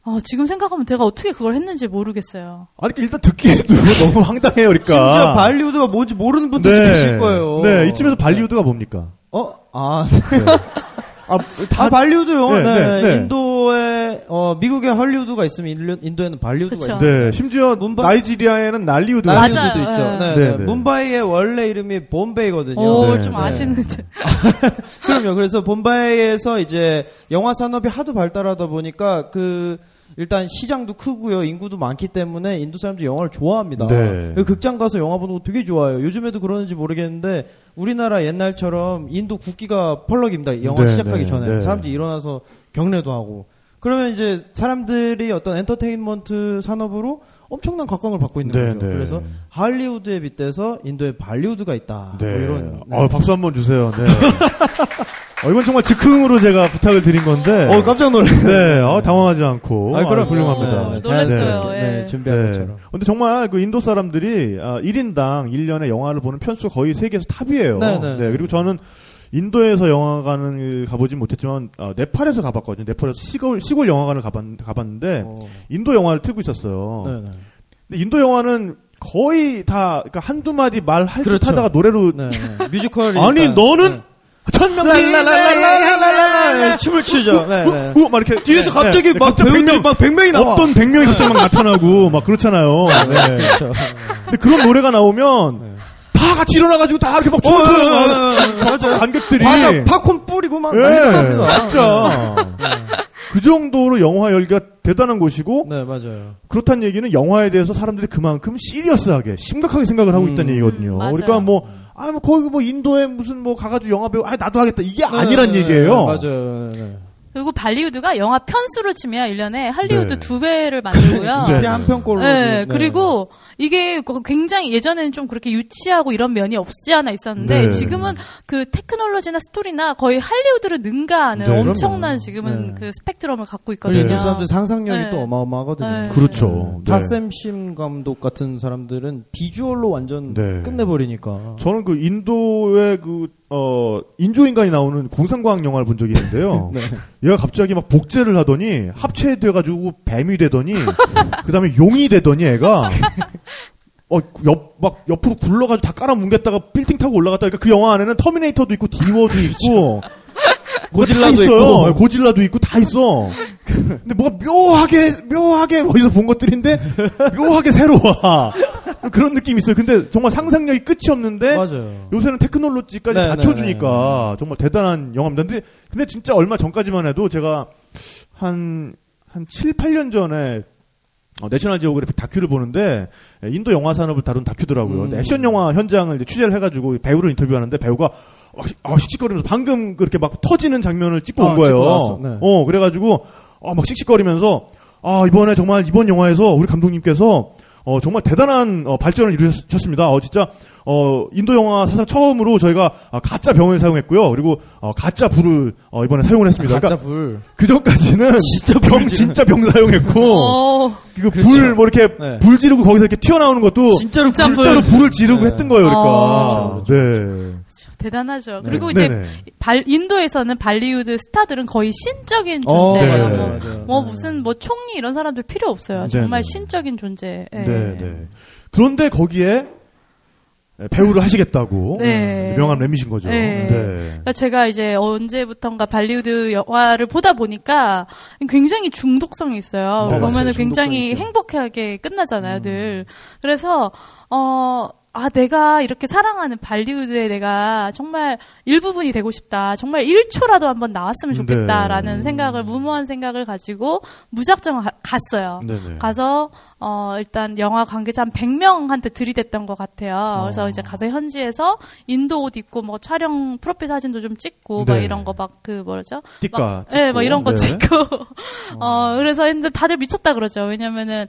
어, 지금 생각하면 제가 어떻게 그걸 했는지 모르겠어요. 아니 일단 듣기에도 너무 황당해요, 그러니까. 심지어 발리우드가 뭔지 모르는 분들도 계실 거예요. 네, 이쯤에서 발리우드가 뭡니까? 어? 아, 아, 다 발리우드요. 네, 네, 네, 네. 인도에 어 미국에 헐리우드가 있으면 인도- 인도 에는 발리우드가 그쵸. 있어요. 네, 심지어 문바- 나이지리아에는 날리우드가. 발리우드도 있죠. 네. 네, 네, 네. 네. 뭄바이의 원래 이름이 봄베이거든요. 오, 네, 좀 네. 아시는데. 그럼요. 그래서 봄바이에서 이제 영화 산업이 하도 발달하다 보니까 그 일단 시장도 크고요. 인구도 많기 때문에 인도 사람들이 영화를 좋아합니다. 네. 그 극장 가서 영화 보는 거 되게 좋아요. 요즘에도 그러는지 모르겠는데 우리나라 옛날처럼 인도 국기가 펄럭입니다. 영화 네, 시작하기 네, 전에 네. 사람들이 일어나서 경례도 하고 그러면 이제 사람들이 어떤 엔터테인먼트 산업으로 엄청난 각광을 받고 있는 네, 거죠. 네. 그래서 할리우드에 빗대서 인도에 발리우드가 있다. 네. 뭐 이런. 네. 어, 박수 한번 주세요. 네. 어, 이건 정말 즉흥으로 제가 부탁을 드린 건데. 어 깜짝 놀랐네. 네, 어, 당황하지 않고. 아, 그럼 아, 훌륭합니다. 어, 놀랐어요. 네, 예. 네, 준비한 네. 것처럼. 근데 정말 그 인도 사람들이 아, 1인당 1년에 영화를 보는 편수가 거의 세계에서 top이에요. 네, 네. 그리고 저는 인도에서 영화관을 가보진 못했지만 아, 네팔에서 가봤거든요. 네팔에서 시골 시골 영화관을 가봤, 가봤는데 어. 인도 영화를 틀고 있었어요. 네, 네. 근데 인도 영화는 거의 다 그러니까 한두 마디 말할 그렇죠. 듯하다가 노래로 네, 네. 뮤지컬이 아니 너는 네. 천명지 춤을 추죠. 네, 네. 막 이렇게 뒤에서 갑자기 막 배우들 막 백명이 나와. 어떤 백명이 갑자기 막 나타나고 막 그렇잖아요. 근데 그런 노래가 나오면 다 같이 일어나가지고 다 이렇게 막 춤을 춰요. 맞아요. 관객들이. 맞아. 팝콘 뿌리고 막. 네. 진짜. 그 정도로 영화 열기가 대단한 곳이고. 네, 맞아요. 그렇다는 얘기는 영화에 대해서 사람들이 그만큼 시리어스하게, 심각하게 생각을 하고 있다는 얘기거든요. 음, 그러니까 뭐. 아, 뭐, 거기 뭐, 인도에 무슨 뭐, 가가지고 영화 배우, 아, 나도 하겠다. 이게 아니란 네, 얘기예요. 네, 맞아요. 네. 그리고 발리우드가 영화 편수로 치면 1년에 할리우드 네. 두 배를 만들고요. 네. 네. 한 편꼴로. 네, 그리고 이게 거- 굉장히 예전에는 좀 그렇게 유치하고 이런 면이 없지 않아 있었는데 네. 지금은 그 테크놀로지나 스토리나 거의 할리우드를 능가하는 네, 엄청난 그럼요. 지금은 네. 그 스펙트럼을 갖고 그리고 있거든요. 인도 사람들 상상력이 네. 또 어마어마하거든요. 네. 그렇죠. 네. 다샘 심 감독 같은 사람들은 비주얼로 완전 네. 끝내버리니까. 저는 그 인도의 그, 어, 인조인간이 나오는 공상과학 영화를 본 적이 있는데요. 네. 얘가 갑자기 막 복제를 하더니 합체돼가지고 뱀이 되더니 그 다음에 용이 되더니 애가 어, 옆, 막 옆으로 굴러가지고 다 깔아뭉갰다가 빌딩 타고 올라갔다. 그러니까 그 영화 안에는 터미네이터도 있고 디워도 있고 고질라도. 있고. 네, 고질라도 있고 다 있어. 근데 뭐가 묘하게 묘하게 어디서 본 것들인데 묘하게 새로워. 그런 느낌이 있어요. 근데 정말 상상력이 끝이 없는데 맞아요. 요새는 테크놀로지까지 네, 갖춰주니까 정말 대단한 영화입니다. 근데, 근데 진짜 얼마 전까지만 해도 제가 한, 한 7, 8년 전에 어, 내셔널 지오그래픽 다큐를 보는데 예, 인도 영화 산업을 다룬 다큐더라고요. 음. 액션 영화 현장을 이제 취재를 해가지고 배우를 인터뷰하는데 배우가 어, 시- 어, 씩씩거리면서 방금 그렇게 막 터지는 장면을 찍고 아, 온 거예요. 네. 어, 그래가지고 어, 막 씩씩거리면서 아 이번에 정말 이번 영화에서 우리 감독님께서 어, 정말 대단한 어, 발전을 이루셨습니다. 어, 진짜 어, 인도 영화 사상 처음으로 저희가 아, 가짜 병을 사용했고요. 그리고 어, 가짜 불을 어, 이번에 사용을 했습니다. 가짜 그러니까 불. 그 전까지는 진짜 병 진짜 병 사용했고 어, 이거 불 뭐 이렇게 네. 불 지르고 거기서 이렇게 튀어나오는 것도 진짜로 진짜 불. 진짜로 불 을 지르고 네. 했던 거예요. 그러니까 어. 네. 대단하죠. 네. 그리고 이제 네네. 발, 인도에서는 발리우드 스타들은 거의 신적인 어, 존재예요. 네. 뭐. 뭐 네. 무슨 뭐 총리 이런 사람들 필요 없어요. 네, 정말 네. 신적인 존재. 예. 네, 네. 그런데 거기에 배우를 하시겠다고 네. 유명한 램이신 거죠. 네. 네. 그러니까 제가 이제 언제부턴가 발리우드 영화를 보다 보니까 굉장히 중독성이 있어요. 네, 보면은. 굉장히 있죠. 행복하게 끝나잖아요, 늘. 그래서 어. 아, 내가 이렇게 사랑하는 발리우드에 내가 정말 일부분이 되고 싶다. 정말 1초라도 한번 나왔으면 좋겠다라는 네. 생각을, 무모한 생각을 가지고 무작정 가- 갔어요. 네네. 가서 어 일단 영화 관계자 한 100명한테 들이댔던 것 같아요. 그래서 이제 가서 현지에서 인도 옷 입고 뭐 촬영 프로필 사진도 좀 찍고 막 네. 이런 거 막 그 뭐죠? 띠까. 막, 예, 막 이런 거 네. 찍고 어 그래서 했는데 다들 미쳤다 그러죠. 왜냐면은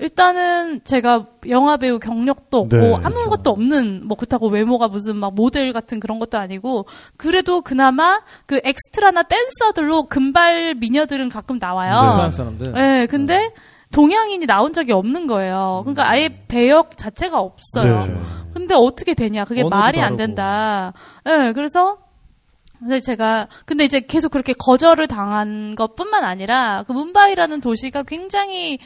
일단은 제가 영화 배우 경력도 없고 네, 아무것도 없는 뭐 그렇다고 외모가 무슨 막 모델 같은 그런 것도 아니고 그래도 그나마 그 엑스트라나 댄서들로 금발 미녀들은 가끔 나와요. 네. 서양 사람들. 네, 근데 동양인이 나온 적이 없는 거예요. 그러니까 아예 배역 자체가 없어요. 네. 근데 어떻게 되냐? 그게 말이 안 다르고. 된다. 네, 그래서 근데 제가 근데 이제 계속 그렇게 거절을 당한 것뿐만 아니라 그 문바이라는 도시가 굉장히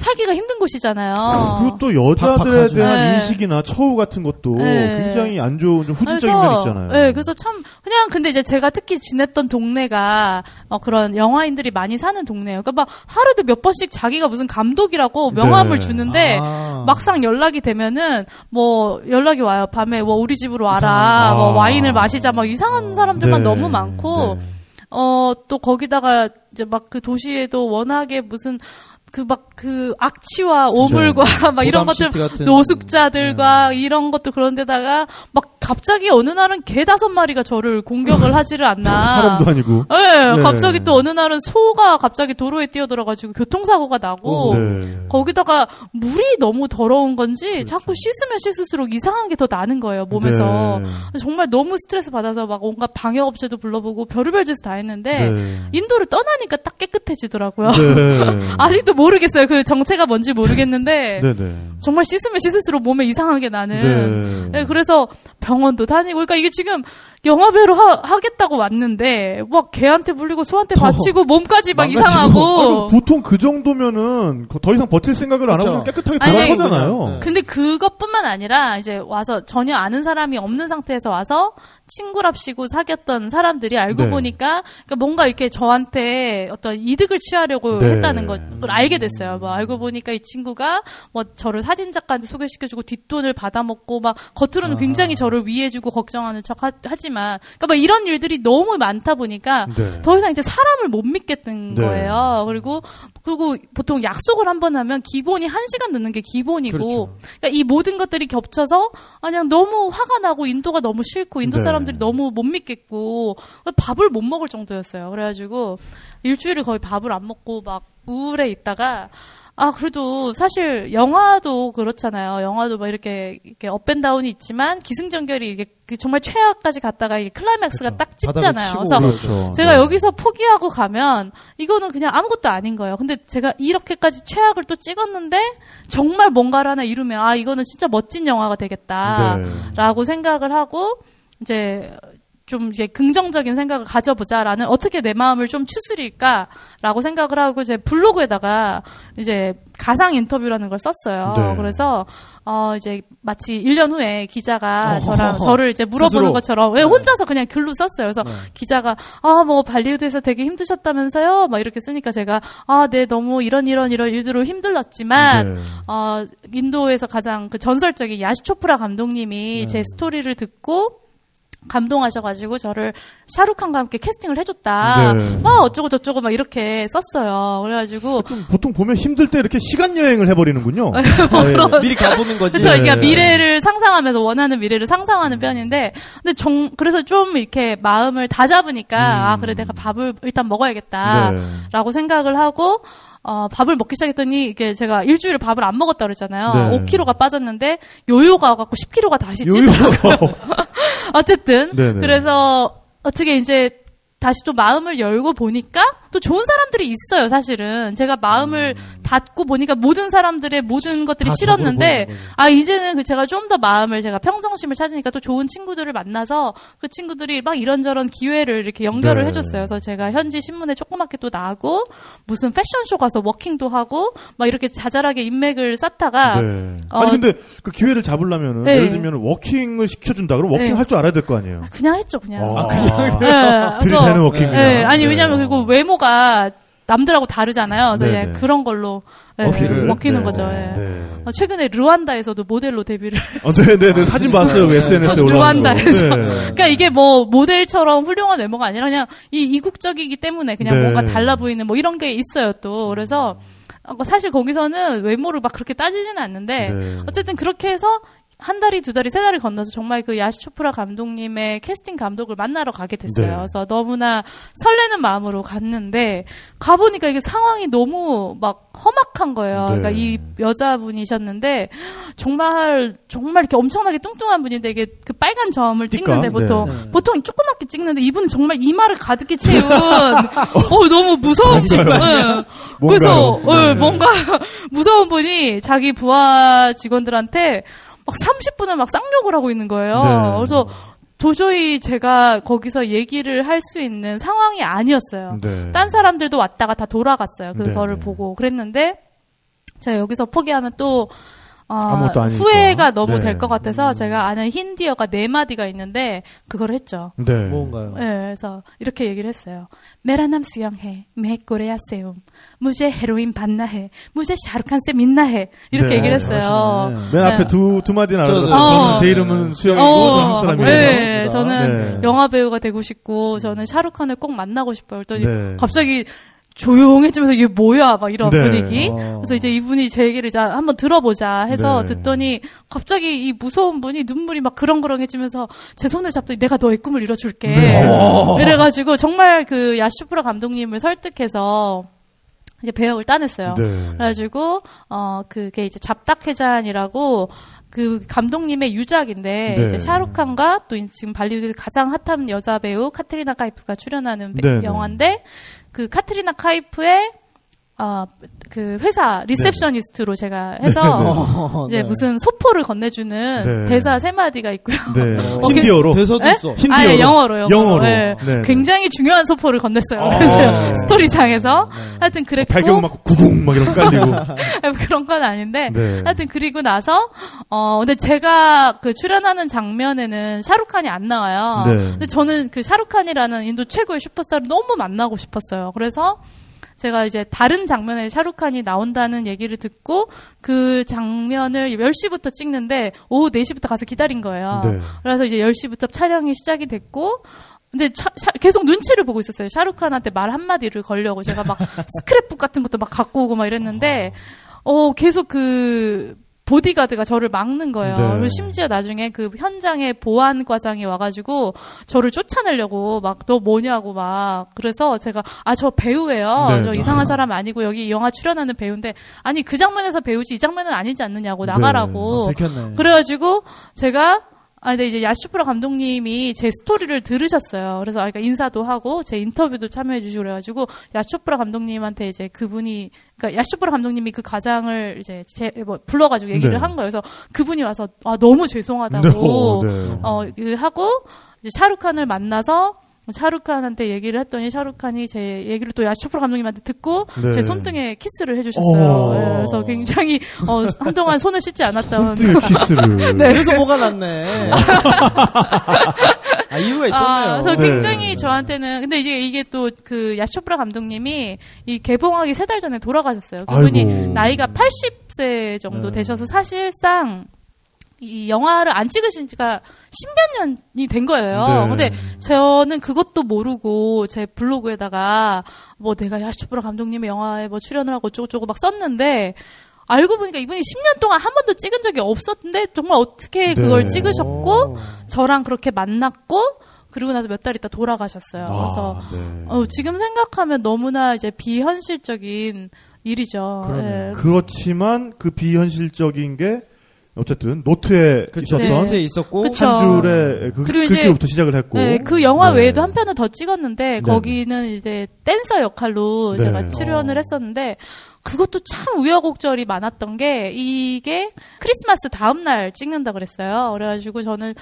살기가 힘든 곳이잖아요. 그리고 또 여자들에. 대한 네. 인식이나 처우 같은 것도 네. 굉장히 안 좋은 좀 후진적인 면 있잖아요. 네, 그래서 참 그냥 근데 이제 제가 특히 지냈던 동네가 어, 그런 영화인들이 많이 사는 동네예요. 그러니까 막 하루도 몇 번씩 자기가 무슨 감독이라고 명함을 네. 주는데 아. 막상 연락이 되면은 뭐 연락이 와요. 밤에 뭐 우리 집으로 와라. 뭐 아. 와인을 마시자. 막 이상한 사람들만 네. 너무 많고 네. 어또 거기다가 이제 막 그 도시에도 워낙에 무슨 그막그 악취와 오물과 막 이런 것들. 노숙자들과 이런 것도 그런데다가 막 갑자기 어느 날은 개 다섯 마리가 저를 공격을 하지를 않나. 사람도 아니고. 네, 네. 갑자기 또 어느 날은 소가 갑자기 도로에 뛰어들어가가지고 교통사고가 나고 네. 거기다가 물이 너무 더러운 건지 자꾸 씻으면 씻을수록 이상한 게 더 나는 거예요 몸에서 네. 정말 너무 스트레스 받아서 막 온갖 방역 업체도 불러보고 별의별 짓을 다 했는데 네. 인도를 떠나니까 딱 깨끗해지더라고요. 네. 아직도 모르겠어요. 그 정체가 뭔지 모르겠는데 네, 네. 정말 씻으면 씻을수록 몸에 이상하게 나는. 네. 네, 그래서 병원도 다니고, 그러니까 이게 지금 영화배우로 하, 겠다고 왔는데, 막 개한테 물리고 소한테 더 다치고 몸까지 막 망가지고. 아니, 이상하고. 보통 그 정도면은 더 이상 버틸 생각을 안 그쵸. 하고 깨끗하게 아니, 돌아가잖아요. 그냥, 근데 그것뿐만 아니라 이제 와서 전혀 아는 사람이 없는 상태에서 와서 친구랍시고 사귀었던 사람들이 알고 네. 보니까 그러니까 뭔가 이렇게 저한테 어떤 이득을 취하려고 네. 했다는 걸 알게 됐어요. 뭐 알고 보니까 이 친구가 뭐 저를 사진 작가한테 소개시켜주고 뒷돈을 받아먹고 막 겉으로는 굉장히 저를 위해주고 걱정하는 척 하, 지만 그러니까 막 이런 일들이 너무 많다 보니까 네. 더 이상 이제 사람을 못 믿겠는 네. 거예요. 그리고 그리고 보통 약속을 한 번 하면 기본이 한 시간 늦는 게 기본이고 그렇죠. 그러니까 이 모든 것들이 겹쳐서 그냥 너무 화가 나고 인도가 너무 싫고 인도 네. 사람들이 너무 못 믿겠고 밥을 못 먹을 정도였어요. 그래가지고 일주일을 거의 밥을 안 먹고 막 우울해 있다가 아 그래도 사실 영화도 그렇잖아요. 영화도 막 이렇게 이렇게 up and down이 있지만 기승전결이 이게 그 정말 최악까지 갔다가 이게 클라이맥스가 딱 찍잖아요. 바닥을 치고 그래서 그렇죠. 제가 네. 여기서 포기하고 가면 이거는 그냥 아무것도 아닌 거예요. 근데 제가 이렇게까지 최악을 또 찍었는데 정말 뭔가를 하나 이루면 아 이거는 진짜 멋진 영화가 되겠다라고 네. 생각을 하고 이제 좀 이제 긍정적인 생각을 가져보자라는 어떻게 내 마음을 좀 추스릴까라고 생각을 하고 제 블로그에다가 이제 가상 인터뷰라는 걸 썼어요. 네. 그래서 어 이제 마치 1년 후에 기자가 어허. 저랑 저를 이제 물어보는 스스로. 것처럼 왜 혼자서 그냥 글로 썼어요. 그래서 기자가 아 뭐 발리우드에서 되게 힘드셨다면서요? 막 이렇게 쓰니까 제가 아 네 너무 이런 이런 이런 일들로 힘들었지만 네. 어 인도에서 가장 그 전설적인 야시 초프라 감독님이 제 스토리를 듣고 감동하셔가지고 저를 샤루칸과 함께 캐스팅을 해줬다. 네. 막 어쩌고 저쩌고 막 이렇게 썼어요. 그래가지고 좀 보통 보면 힘들 때 이렇게 시간 여행을 해버리는군요. 네. 미리 가보는 거지. 그렇죠. 네. 미래를 상상하면서 원하는 미래를 상상하는 편인데, 근데 정 그래서 좀 이렇게 마음을 다 잡으니까 아 그래 내가 밥을 일단 먹어야겠다라고 음. 네. 생각을 하고. 어, 밥을 먹기 시작했더니, 이게 제가 일주일을 밥을 안 먹었다 그랬잖아요. 네. 5kg가 빠졌는데, 요요가 와갖고 10kg가 다시 찌더라고요. 어쨌든. 네네. 그래서, 어떻게 이제, 다시 좀 마음을 열고 보니까 또 좋은 사람들이 있어요, 사실은. 제가 마음을 닫고 보니까 모든 사람들의 모든 것들이 다 싫었는데. 아, 이제는 그 제가 좀 더 마음을 제가 평정심을 찾으니까 또 좋은 친구들을 만나서 그 친구들이 막 이런저런 기회를 이렇게 연결을 네. 해줬어요. 그래서 제가 현지 신문에 조그맣게 또 나고, 무슨 패션쇼 가서 워킹도 하고, 막 이렇게 자잘하게 인맥을 쌓다가, 네. 어, 아니 근데 그 기회를 잡으려면은 네. 예를 들면 워킹을 시켜준다 그럼 워킹 네. 할줄 알아야 될 거 아니에요. 그냥 했죠, 그냥. 아, 네, 그래서- 들이대는 워킹. 네, 아니 왜냐면 그리고 외모 가 남들하고 다르잖아요. 그래서 네네. 예, 그런 걸로 예, 워킹을? 먹히는 네. 거죠. 예. 네. 어, 최근에 르완다에서도 모델로 데뷔를. 어, 네네네 사진 봤어요 그 SNS에 올라온 거. 르완다에서. 네. 그러니까 이게 뭐 모델처럼 훌륭한 외모가 아니라 그냥 이 이국적이기 때문에 그냥 네. 뭔가 달라 보이는 뭐 이런 게 있어요 또. 그래서 어, 사실 거기서는 외모를 막 그렇게 따지지는 않는데 네. 어쨌든 그렇게 해서 한 달이 두 달이 세 달이 건너서 정말 그 야시 초프라 감독님의 캐스팅 감독을 만나러 가게 됐어요. 네. 그래서 너무나 설레는 마음으로 갔는데 가보니까 이게 상황이 너무 막 험악한 거예요. 네. 그러니까 이 여자분이셨는데 정말 정말 이렇게 엄청나게 뚱뚱한 분인데 이게 그 빨간 점을 띠까? 찍는데 보통 네. 보통 조그맣게 찍는데 이분은 정말 이마를 가득히 채운 어 너무 무서운 친구. 예. 그래서? 예, 네. 뭔가 무서운 분이 자기 부하 직원들한테 막 30분을 막 쌍욕을 하고 있는 거예요. 네. 그래서 도저히 제가 거기서 얘기를 할 수 있는 상황이 아니었어요. 네. 딴 사람들도 왔다가 다 돌아갔어요. 네, 그거를 네. 보고 그랬는데 제가 여기서 포기하면 또 어, 아무것도 아니니까. 후회가 너무 네. 될것 같아서 제가 아는 힌디어가 네 마디가 있는데 그걸 했죠. 네. 뭔가요? 네, 그래서 이렇게 얘기를 했어요. 메라남 수영해, 메꼬레야 세움, 무제 헤로인 반나해, 무제 샤르칸세 민나해 이렇게 네, 얘기를 했어요. 하시네. 맨 앞에 네. 두, 두 마디는 알아서 어. 제 이름은 수영이고 어, 저는 한국 사람이라서. 네, 저는 네. 영화 배우가 되고 싶고 저는 샤루칸을 꼭 만나고 싶어요. 그랬더니 네. 갑자기 조용해지면서 이게 뭐야 막 이런 네. 분위기. 어. 그래서 이제 이분이 제 얘기를 자 한번 들어보자 해서 네. 듣더니 갑자기 이 무서운 분이 눈물이 막 그렁그렁해지면서 제 손을 잡더니 내가 너의 꿈을 이뤄줄게. 네. 이래가지고 정말 그 야쉬 초프라 감독님을 설득해서 이제 배역을 따냈어요. 네. 그래가지고 어 그게 이제 잡닥해잔이라고 그 감독님의 유작인데 네. 이제 샤루칸과 또 지금 발리우드 가장 핫한 여자 배우 카트리나 카이프가 출연하는 배- 네, 네. 영화인데 그 카트리나 카이프의 어, 그 회사 receptionist로 제가 해서 어, 이제 네. 무슨 소포를 건네주는 네. 대사 세 마디가 있고요. 네. 어, 힌디어로. 대사도 네? 있어. 힌디어로. 아, 예, 영어로, 영어로. 영어로. 예. 네. 굉장히 중요한 소포를 건넸어요. 어. 그래서 스토리상에서 네. 하여튼 그랬고 배경 막 구궁 막 이런 거 깔리고. 그런 건 아닌데 네. 하여튼 그리고 나서 어 근데 제가 그 출연하는 장면에는 샤루칸이 안 나와요. 네. 근데 저는 그 샤루칸이라는 인도 최고의 슈퍼스타를 너무 만나고 싶었어요. 그래서 제가 이제 다른 장면에 샤루칸이 나온다는 얘기를 듣고 그 장면을 10시부터 찍는데 오후 4시부터 가서 기다린 거예요. 네. 그래서 이제 10시부터 촬영이 시작이 됐고 근데 차- 샤- 계속 눈치를 보고 있었어요. 샤루칸한테 말 한마디를 걸려고 제가 막 스크랩북 같은 것도 막 갖고 오고 막 이랬는데 어 계속 그 보디가드가 저를 막는 거예요. 네. 그리고 심지어 나중에 그 현장에 보안 과장이 와가지고 저를 쫓아내려고 막 너 뭐냐고 막 그래서 제가 아 저 배우예요. 네. 저 이상한 사람 아니고 여기 영화 출연하는 배우인데 아니 그 장면에서 배우지 이 장면은 아니지 않느냐고 네. 나가라고 들켰네. 그래가지고 제가 아 근데 이제 야슈프라 감독님이 제 스토리를 들으셨어요. 그래서 아, 그러니까 인사도 하고 제 인터뷰도 참여해 주시고 그래가지고 야슈프라 감독님한테 이제 그분이 그러니까 야슈프라 감독님이 그 가장을 이제 제 뭐 불러가지고 얘기를 네. 한 거예요. 그래서 그분이 와서 아 너무 죄송하다고 네. 어, 그 하고 이제 샤루칸을 만나서 샤루칸한테 얘기를 했더니 샤루칸이 제 얘기를 또 야슈프라 감독님한테 듣고 네. 제 손등에 키스를 해주셨어요. 오. 예, 그래서 굉장히 어, 한동안 손을 씻지 않았던 뜨 키스를. 네. 그래서 뭐가 났네. 아, 이유가 있었네요. 아, 그래서 네. 굉장히 저한테는 근데 이제 이게 또 그 야쇼프라 감독님이 이 개봉하기 세 달 전에 돌아가셨어요. 그분이 아이고. 나이가 80세 정도 네. 되셔서 사실상 이 영화를 안 찍으신 지가 십몇 년이 된 거예요. 네. 근데 저는 그것도 모르고 제 블로그에다가 뭐 내가 야쇼프라 감독님의 영화에 뭐 출연을 하고 어쩌고저쩌고 막 썼는데 알고 보니까 이분이 10년 동안 한 번도 찍은 적이 없었는데 정말 어떻게 그걸 네. 찍으셨고 저랑 그렇게 만났고 그리고 나서 몇 달 있다 돌아가셨어요. 그래서 아, 네. 어, 지금 생각하면 너무나 이제 비현실적인 일이죠. 예. 그렇지만 그 비현실적인 게 어쨌든 노트에 그쵸. 네. 있었던 리스트에 있었고. 그쵸. 한 줄에 그, 그리고 이제- 글귀부터 시작을 했고. 네, 그 영화 네. 외에도 한 편을 더 찍었는데 거기는 이제 댄서 역할로 네. 제가 출연을 했었는데 그것도 참 우여곡절이 많았던 게 이게 크리스마스 다음 날 찍는다 그랬어요. 그래가지고 저는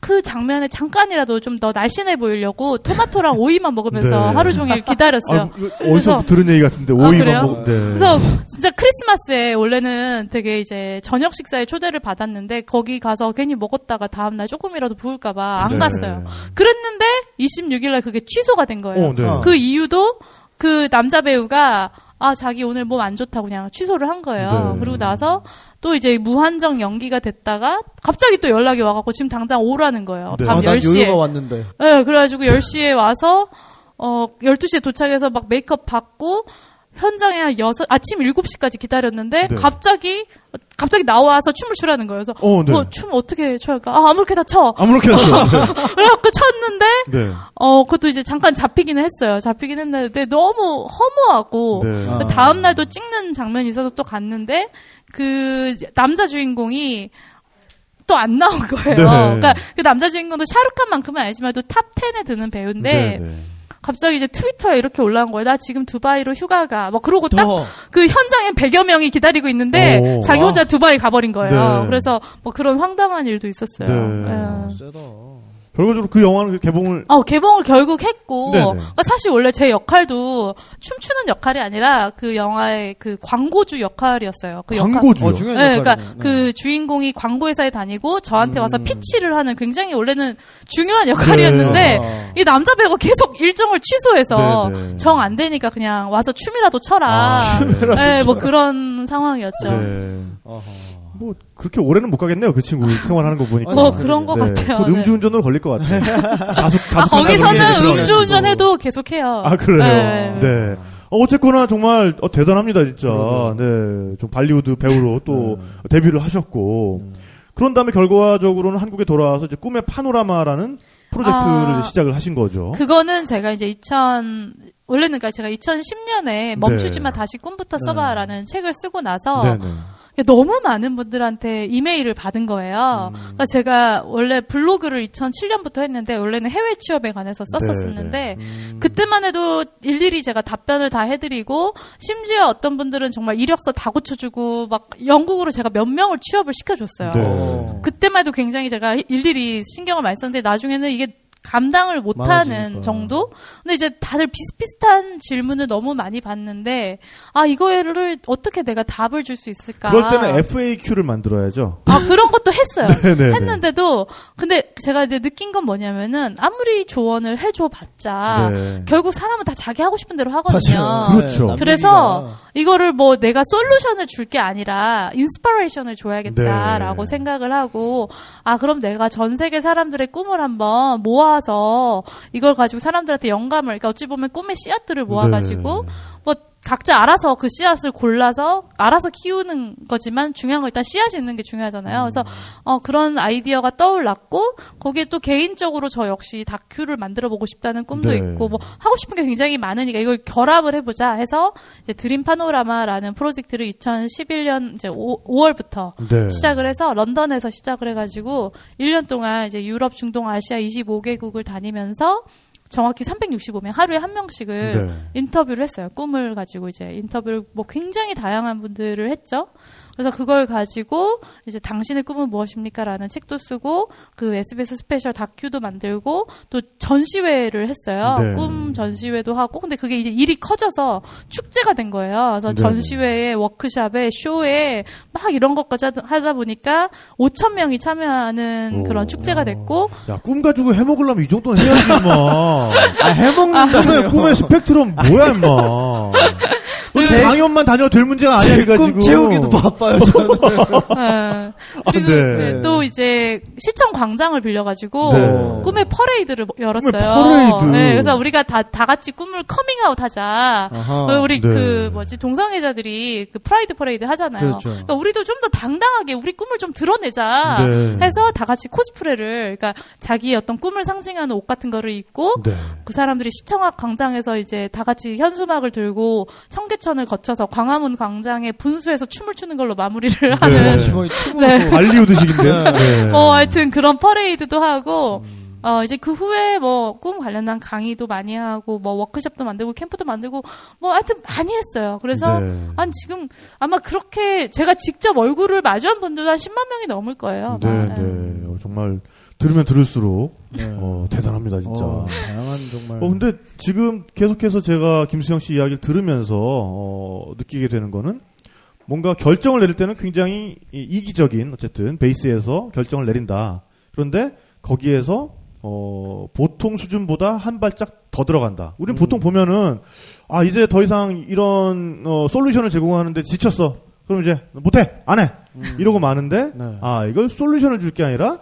그 장면에 잠깐이라도 좀 더 날씬해 보이려고 토마토랑 오이만 먹으면서 네. 하루 종일 기다렸어요. 아, 이거 어디서 그래서- 들은 얘기 같은데 아, 오이만 그래요? 먹. 네. 그래서 진짜 크리스마스에 원래는 되게 이제 저녁 식사에 초대를 받았는데 거기 가서 괜히 먹었다가 다음 날 조금이라도 부을까봐 안 네. 갔어요. 그랬는데 26일날 그게 취소가 된 거예요. 어, 네. 어. 그 이유도 그 남자 배우가 아 자기 오늘 몸 안 좋다고 그냥 취소를 한 거예요. 네. 그리고 나서 또 이제 무한정 연기가 됐다가 갑자기 또 연락이 와갖고 지금 당장 오라는 거예요. 네. 밤 아, 난 10시에. 요요가 왔는데. 네, 그래가지고 10시에 와서, 어, 12시에 도착해서 막 메이크업 받고, 현장에 한 여섯, 아침 7시까지 기다렸는데, 네. 갑자기, 갑자기 나와서 춤을 추라는 거예요. 그래서, 어, 네. 어, 춤 어떻게 춰야 할까? 아, 아무렇게나 쳐. 아무렇게나 써. 그래갖고 쳤는데, 네. 어, 그것도 이제 잠깐 잡히기는 했어요. 잡히긴 했는데, 너무 허무하고, 네. 아. 다음 날도 찍는 장면이 있어서 또 갔는데 그 남자 주인공이 또 안 나온 거예요. 네. 그러니까 그 남자 주인공도 샤루칸만큼은 아니지만 또탑 10에 드는 배우인데 네, 네. 갑자기 이제 트위터에 이렇게 올라온 거예요. 나 지금 두바이로 휴가가 뭐 그러고 딱 더. 그 현장에 100여 명이 기다리고 있는데 오. 자기 혼자 두바이 가버린 거예요. 네. 그래서 뭐 그런 황당한 일도 있었어요. 네. 예. 세다. 결과적으로 그 영화는 그 개봉을 어, 개봉을 결국 했고, 네네. 그러니까 사실 원래 제 역할도 춤추는 역할이 아니라 그 영화의 그 광고주 역할이었어요. 그 역할. 광고주요. 어, 중요한 네, 그러니까. 네. 그 주인공이 광고 회사에 다니고 저한테 와서 음. 피치를 하는 굉장히 원래는 중요한 역할이었는데 네. 이 남자 배우가 계속 일정을 취소해서 네, 네. 정안 되니까 그냥 와서 춤이라도 춰라. 아, 네, 뭐 그런 상황이었죠. 네. 뭐 그렇게 오래는 못 가겠네요. 그 친구 생활하는 거 보니까. 뭐 네. 그런 것 같아요. 곧 네. 음주운전으로 걸릴 것 같아요. 자숙, 자숙 아, 거기서는 음주운전 해도 계속해요. 아 그래요. 네. 네. 어, 어쨌거나 정말 어, 대단합니다 진짜. 네, 좀 발리우드 배우로 또 네. 데뷔를 하셨고 그런 다음에 결과적으로는 한국에 돌아와서 이제 꿈의 파노라마라는 프로젝트를 아. 시작을 하신 거죠. 그거는 제가 이제 2000 원래는 그러니까 제가 2010년에 멈추지만 다시 꿈부터 써봐라는 책을 쓰고 나서 네. 네네. 너무 많은 분들한테 이메일을 받은 거예요. 음. 그러니까 제가 원래 블로그를 2007년부터 했는데 원래는 해외 취업에 관해서 썼었었는데 음. 그때만 해도 일일이 제가 답변을 다 해드리고 심지어 어떤 분들은 정말 이력서 다 고쳐주고 막 영국으로 제가 몇 명을 취업을 시켜줬어요. 네. 어. 그때만 해도 굉장히 제가 일일이 신경을 많이 썼는데 나중에는 이게 감당을 못하는. 정도? 근데 이제 다들 비슷비슷한 질문을 너무 많이 받는데 아 이거를 어떻게 내가 답을 줄 수 있을까? 그럴 때는 FAQ를 만들어야죠. 아 그런 것도 했어요. 네네. 했는데도 근데 제가 이제 느낀 건 뭐냐면은 아무리 조언을 해줘봤자 네. 결국 사람은 다 자기 하고 싶은 대로 하거든요. 맞아요. 그렇죠. 남 그래서. 이거를 뭐 내가 solution을 줄 게 아니라 inspiration을 줘야겠다라고 네. 생각을 하고 아 그럼 내가 전 세계 사람들의 꿈을 한번 모아 서 이걸 가지고 사람들한테 영감을 그러니까 어찌 보면 꿈의 씨앗들을 모아가지고 네. 뭐 각자 알아서 그 씨앗을 골라서 알아서 키우는 거지만 중요한 건 일단 씨앗이 있는 게 중요하잖아요. 그래서 어 그런 아이디어가 떠올랐고 거기에 또 개인적으로 저 역시 다큐를 만들어 보고 싶다는 꿈도 네. 있고 뭐 하고 싶은 게 굉장히 많으니까 이걸 결합을 해보자 해서 이제 드림 파노라마라는 프로젝트를 2011년 이제 5, 월부터 네. 시작을 해서 런던에서 시작을 해가지고 1년 동안 이제 유럽, 중동, 아시아 25개국을 다니면서 정확히 365명 하루에 한 명씩을 네. 인터뷰를 했어요. 꿈을 가지고 이제 인터뷰를 뭐 굉장히 다양한 분들을 했죠. 그래서 그걸 가지고 이제 당신의 꿈은 무엇입니까라는 책도 쓰고 그 SBS 스페셜 다큐도 만들고 또 전시회를 했어요. 네. 꿈 전시회도 하고 근데 그게 이제 일이 커져서 축제가 된 거예요. 그래서 네. 전시회에 워크샵에 쇼에 막 이런 것까지 하다- 보니까 5천 명이 참여하는 오. 그런 축제가 됐고 야, 꿈 가지고 해먹으려면 이 정도는 해야지, 임마. 아, 해먹는다. 꿈의, 꿈의 스펙트럼 뭐야, 임마. 제- 강연만 다녀도 될 문제가 아니야, 지금. 채우기도 바빠요, 저는. 네. 그리고 네. 네, 또 이제 시청 광장을 빌려가지고 네. 꿈의 퍼레이드를 열었어요. 꿈의 퍼레이드. 네, 그래서 우리가 다, 다 같이 꿈을 커밍아웃 하자. 아하. 어, 우리 네. 그 뭐지 동성애자들이 그 프라이드 퍼레이드 하잖아요. 그렇죠. 그러니까 우리도 좀 더 당당하게 우리 꿈을 좀 드러내자 네. 해서 다 같이 코스프레를 그러니까 자기의 어떤 꿈을 상징하는 옷 같은 거를 입고 네. 그 사람들이 시청학 광장에서 이제 다 같이 현수막을 들고 청계천 을 거쳐서 광화문 광장에 분수해서 춤을 추는 걸로 마무리를 네. 하는 지붕이 춤을 네. 발리우드식인데. 네. 어, 하여튼 그런 퍼레이드도 하고, 음. 어, 이제 그 후에 뭐, 꿈 관련한 강의도 많이 하고, 뭐, 워크숍도 만들고, 캠프도 만들고, 뭐, 하여튼 많이 했어요. 그래서, 네. 한 지금, 아마 그렇게 제가 직접 얼굴을 마주한 분들도 한 10만 명이 넘을 거예요. 네, 아마. 네. 어, 정말 들으면 들을수록 네. 어, 대단합니다, 진짜. 어, 어, 다양한 정말. 근데 지금 계속해서 제가 김수영 씨 이야기를 들으면서 어, 느끼게 되는 거는 뭔가 결정을 내릴 때는 굉장히 이- 이기적인 어쨌든 베이스에서 결정을 내린다. 그런데 거기에서 어, 보통 수준보다 한 발짝 더 들어간다. 우리는 음. 보통 보면은 아 이제 더 이상 이런 어, 솔루션을 제공하는데 지쳤어. 그럼 이제 못해 안 해. 이러고 마는데 네. 아 이걸 솔루션을 줄 게 아니라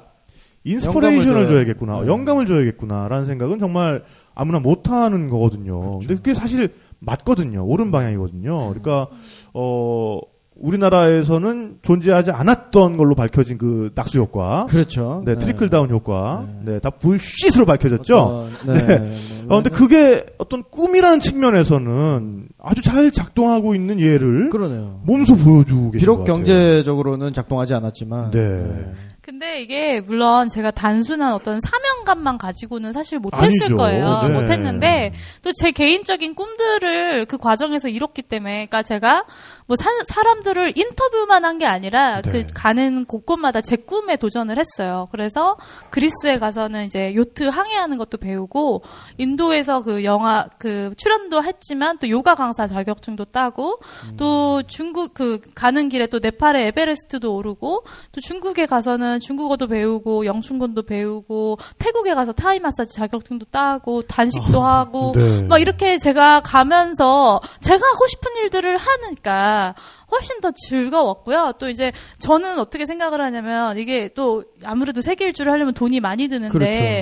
인스퍼레이션을 줘야- 줘야겠구나. 네. 영감을 줘야겠구나라는 생각은 정말 아무나 못하는 거거든요. 근데 그게 사실 맞거든요. 옳은 방향이거든요. 그러니까 어 우리나라에서는 존재하지 않았던 걸로 밝혀진 그 낙수 효과, 그렇죠. 네, trickle down 효과, 네, 다 bullshit으로 밝혀졌죠. 어떤- 네. 네. 어, 근데 그게 어떤 꿈이라는 측면에서는 아주 잘 작동하고 있는 예를 그러네요. 몸소 보여주고 계신 비록. 경제적으로는 작동하지 않았지만 네. 근데 이게 물론 제가 단순한 어떤 사명감만 가지고는 사실 못했을. 거예요. 네. 못했는데 또 제 개인적인 꿈들을 그 과정에서 이뤘기 때문에, 그러니까 제가 뭐 사, 사람들을 인터뷰만 한 게 아니라 네. 그 가는 곳곳마다 제 꿈에 도전을 했어요. 그래서 그리스에 가서는 이제 요트 항해하는 것도 배우고 인도에서 그 영화 그 출연도 했지만 또 요가 강사 자격증도 따고 또 중국 그 가는 길에 또 네팔의 에베레스트도 오르고 또 중국에 가서는 중국어도 배우고 영춘권도 배우고 태국에 가서 타이 마사지 자격증도 따고 단식도 하고 네. 막 이렇게 제가 가면서 제가 하고 싶은 일들을 하니까 훨씬 더 즐거웠고요. 또 이제 저는 어떻게 생각을 하냐면 이게 또 아무래도 세계 일주를 하려면 돈이 많이 드는데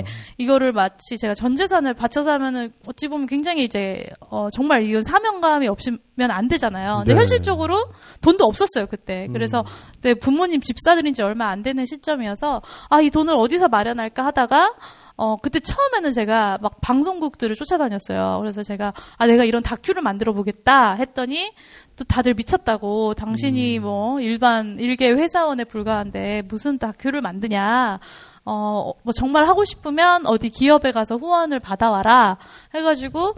그렇죠. 이거를 마치 제가 전 재산을 바쳐서 하면은 어찌 보면 굉장히 이제 어 정말 이건 사명감이 없으면 안 되잖아요. 근데 네. 현실적으로 돈도 없었어요 그때. 그래서 그때 부모님 집사들인 지 얼마 안 되는 시점이어서 아 이 돈을 어디서 마련할까 하다가 어, 그때 처음에는 제가 막 방송국들을 쫓아다녔어요. 그래서 제가, 아, 내가 이런 다큐를 만들어 보겠다 했더니, 또 다들 미쳤다고, 당신이 뭐, 일반, 일개 회사원에 불과한데, 무슨 다큐를 만드냐. 어, 뭐 정말 하고 싶으면 어디 기업에 가서 후원을 받아와라. 해가지고,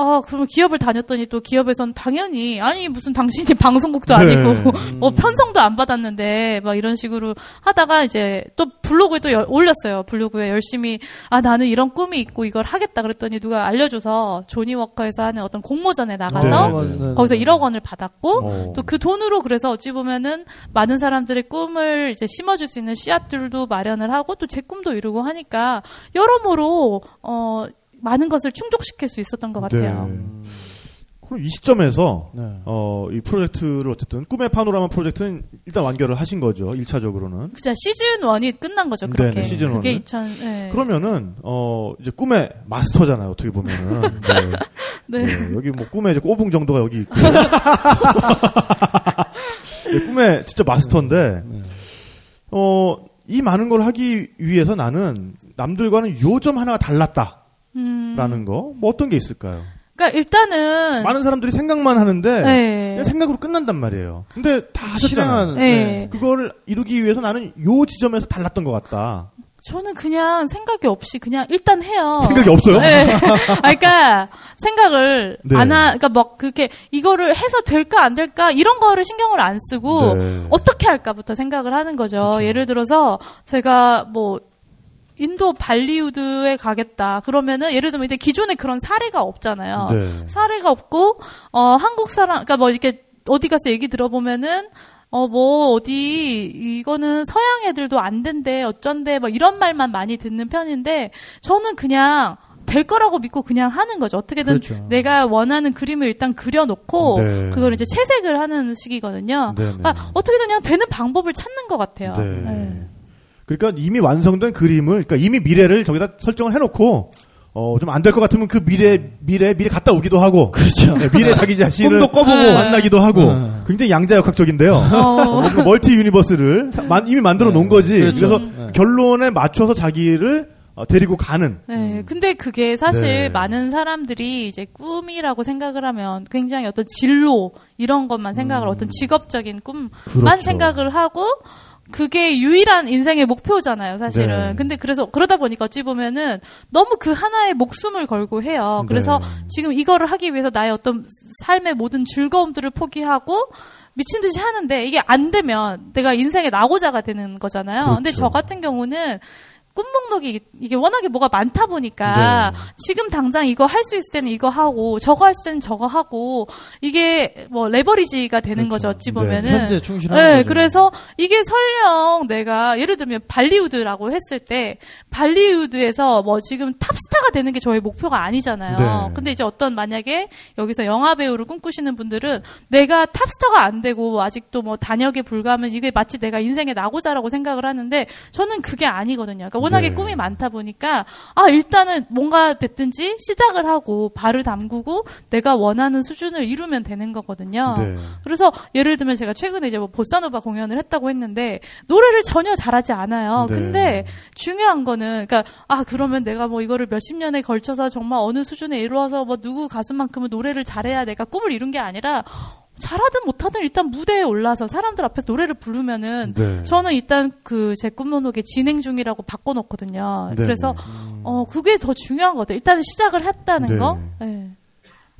어, 그러면 기업을 다녔더니 또 기업에선 당연히, 아니, 무슨 당신이 방송국도 네. 아니고, 뭐 편성도 안 받았는데, 막 이런 식으로 하다가 이제 또 블로그에 또 열- 올렸어요. 블로그에 열심히, 아, 나는 이런 꿈이 있고 이걸 하겠다. 그랬더니 누가 알려줘서 조니워커에서 하는 어떤 공모전에 나가서 네, 네. 거기서 1억 원을 받았고, 어. 또그 돈으로 그래서 어찌 보면은 많은 사람들의 꿈을 이제 심어줄 수 있는 씨앗들도 마련을 하고 또 제 꿈도 이루고 하니까 여러모로 어 많은 것을 충족시킬 수 있었던 것 같아요. 네. 그럼 이 시점에서 네. 어, 이 프로젝트를 어쨌든 꿈의 파노라마 프로젝트는 일단 완결을 하신 거죠. 1차적으로는. 그자 시즌 1이 끝난 거죠. 그렇게. 네네, 시즌 그게 원은. 2000 네. 그러면은 어 이제 꿈의 마스터잖아요. 어떻게 보면은. 네. 네. 네, 여기 뭐 꿈의 이제 꼬붕 정도가 여기 있고. 네, 꿈의 진짜 마스터인데 어 이 많은 걸 하기 위해서 나는 남들과는 요점 하나가 달랐다 라는 음. 거. 뭐 어떤 게 있을까요? 그러니까 일단은 많은 사람들이 생각만 하는데 네. 그냥 생각으로 끝난단 말이에요. 근데 다 하셨잖아요. 실행하는 네. 그거를 이루기 위해서 나는 요 지점에서 달랐던 것 같다. 저는 그냥 생각이 없이 그냥 일단 해요. 생각이 없어요? 네. 아, 그러니까 생각을 네. 안 하, 그러니까 막 그렇게 이거를 해서 될까 안 될까 이런 거를 신경을 안 쓰고 네. 어떻게 할까부터 생각을 하는 거죠. 예를 들어서 제가 뭐 인도 발리우드에 가겠다. 그러면은 예를 들면 이제 기존에 그런 사례가 없잖아요. 네. 사례가 없고 어 한국 사람 그러니까 뭐 이렇게 어디 가서 얘기 들어보면은 어 뭐 어디 이거는 서양 애들도 안 된대 어쩐대 뭐 이런 말만 많이 듣는 편인데 저는 그냥 될 거라고 믿고 그냥 하는 거죠. 어떻게든 그렇죠. 내가 원하는 그림을 일단 그려놓고 네. 그걸 이제 채색을 하는 시기거든요. 네, 네. 그러니까 어떻게든 그냥 되는 방법을 찾는 것 같아요. 네. 네. 그러니까 이미 완성된 그림을, 그러니까 이미 미래를 저기다 설정을 해놓고, 어, 좀 안 될 것 같으면 그 미래, 미래, 미래 갔다 오기도 하고. 그렇죠. 네, 미래 자기 자신을 꿈도 꿔보고. 네. 만나기도 하고. 네. 굉장히 양자역학적인데요. 어. 뭔가 multi universe를 사- 만- 이미 만들어 놓은 거지. 그렇죠. 그래서 네. 결론에 맞춰서 자기를 어, 데리고 가는. 네, 근데 그게 사실 네. 많은 사람들이 이제 꿈이라고 생각을 하면 굉장히 어떤 진로 이런 것만 생각을 어떤 직업적인 꿈만 음. 그렇죠. 생각을 하고 그게 유일한 인생의 목표잖아요, 사실은. 네. 근데 그래서 그러다 보니까 어찌 보면은 너무 그 하나에 목숨을 걸고 해요. 그래서 네. 지금 이거를 하기 위해서 나의 어떤 삶의 모든 즐거움들을 포기하고 미친 듯이 하는데 이게 안 되면 내가 인생의 낙오자가 되는 거잖아요. 근데 그렇죠. 저 같은 경우는 꿈 목록이 이게 워낙에 뭐가 많다 보니까 네. 지금 당장 이거 할 수 있을 때는 이거 하고 저거 할수 있을 때는 저거 하고 이게 뭐 레버리지가 되는 거죠 어찌 네. 보면은 현재 충실하는 네, 거죠. 그래서 이게 설령 내가 예를 들면 발리우드라고 했을 때 발리우드에서 뭐 지금 탑스타가 되는 게 저의 목표가 아니잖아요. 네. 근데 이제 어떤 만약에 여기서 영화 배우를 꿈꾸시는 분들은 내가 탑스타가 안 되고 아직도 뭐 단역에 불과하면 이게 마치 내가 인생의 낙오자라고 생각을 하는데 저는 그게 아니거든요. 그러니까 워낙에 네. 꿈이 많다 보니까 아 일단은 뭔가 됐든지 시작을 하고 발을 담그고 내가 원하는 수준을 이루면 되는 거거든요. 네. 그래서 예를 들면 제가 최근에 이제 뭐 보사노바 공연을 했다고 했는데 노래를 전혀 잘하지 않아요. 네. 근데 중요한 거는 그러니까 아 그러면 내가 뭐 이거를 몇십 년에 걸쳐서 정말 어느 수준에 이루어서 뭐 누구 가수만큼은 노래를 잘해야 내가 꿈을 이룬 게 아니라 잘하든 못하든 일단 무대에 올라서 사람들 앞에서 노래를 부르면은 네. 저는 일단 그 제 꿈노노게 진행 중이라고 바꿔놓거든요. 네, 그래서 네. 어 그게 더 중요한 것 같아요. 일단 시작을 했다는 네. 거. 네.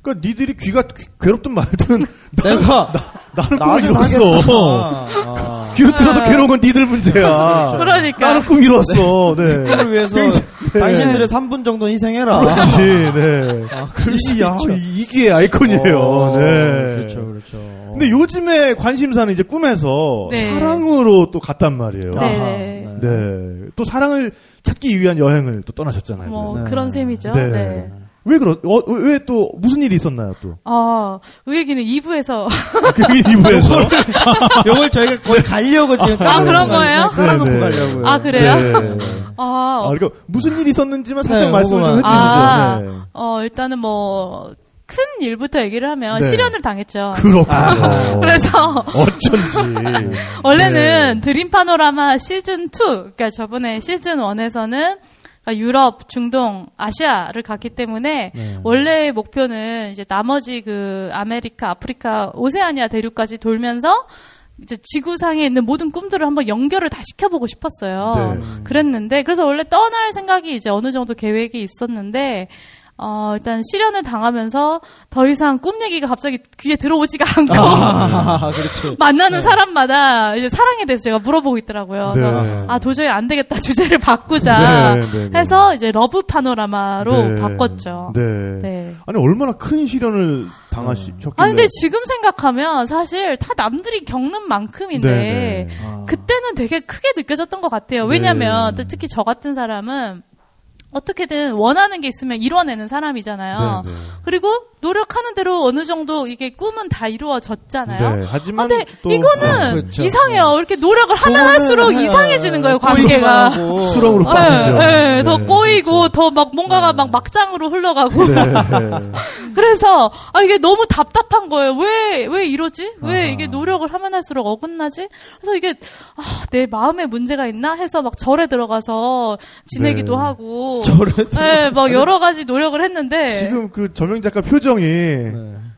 그러니까 니들이 귀가 귀- 괴롭든 말든 내가 나는 꿈을 이뤘어. 아. 귀로 들어서 괴로운 건 니들 문제야. 그러니까. 나는 꿈 이뤘어. 네. 꿈을 위해서 굉장히- 당신들의 3분 정도는 희생해라. 그렇지, 네. 아, 이, 야. 이- 이게 아이콘이에요. 어, 네. 그렇죠, 그렇죠. 근데 요즘에 관심사는 이제 꿈에서 네. 사랑으로 또 갔단 말이에요. 네. 네. 네. 또 사랑을 찾기 위한 여행을 또 떠나셨잖아요. 뭐 그래서. 네. 그런 셈이죠. 네. 네. 왜 그러, 어, 왜 또, 무슨 일이 있었나요, 또? 아, 그 얘기는 2부에서. 그 이부에서. 이걸 저희가 거의 가려고 지금 아, 그런 거예요? 깔아놓고 네, 네. 가려고요. 아, 그래요? 네. 아, 아, 그러니까 무슨 일이 있었는지만 살짝 네, 말씀을 좀. 해주시죠. 아, 네. 어, 일단은 뭐, 큰 일부터 얘기를 하면 네. 실현을 당했죠. 그렇군요. 그래서 어쩐지. 원래는 네. 드림 파노라마 시즌 2, 그러니까 저번에 시즌 1에서는 유럽, 중동, 아시아를 갔기 때문에 네. 원래의 목표는 이제 나머지 그 아메리카, 아프리카, 오세아니아 대륙까지 돌면서 이제 지구상에 있는 모든 꿈들을 한번 연결을 다 시켜보고 싶었어요. 네. 그랬는데 그래서 원래 떠날 생각이 이제 어느 정도 계획이 있었는데 어 일단 실연을 당하면서 더 이상 꿈 얘기가 갑자기 귀에 들어오지가 않고 아, 그렇지. 만나는 사람마다 이제 사랑에 대해서 제가 물어보고 있더라고요. 그래서 네. 아 도저히 안 되겠다 주제를 바꾸자 네, 네, 네. 해서 이제 love panorama로 네. 바꿨죠. 네. 네. 아니, 얼마나 큰 시련을 당하셨길래. 아 근데 지금 생각하면 사실 다 남들이 겪는 만큼인데 네, 네. 아. 그때는 되게 크게 느껴졌던 것 같아요. 왜냐면 또 특히 저 같은 사람은 어떻게든 원하는 게 있으면 이뤄내는 사람이잖아요. 네, 네. 그리고 노력하는 대로 어느 정도 이게 꿈은 다 이루어졌잖아요. 네, 하지만 근데 또 이거는 그렇죠. 이상해요. 이렇게 노력을 하면 할수록 그거는, 이상해지는 거예요, 예, 관계가. 수렁으로 빠지죠. 예, 예, 더 네, 꼬이고 더막 뭔가가 막 막장으로 흘러가고 네. 그래서 아 이게 너무 답답한 거예요. 왜 왜 이러지? 왜 아하. 이게 노력을 하면 할수록 어긋나지? 그래서 이게 아, 내 마음에 문제가 있나 해서 막 절에 들어가서 지내기도 네. 하고 절에 네, 막 여러 가지 노력을 했는데 지금 그 저명 작가 표정이 네.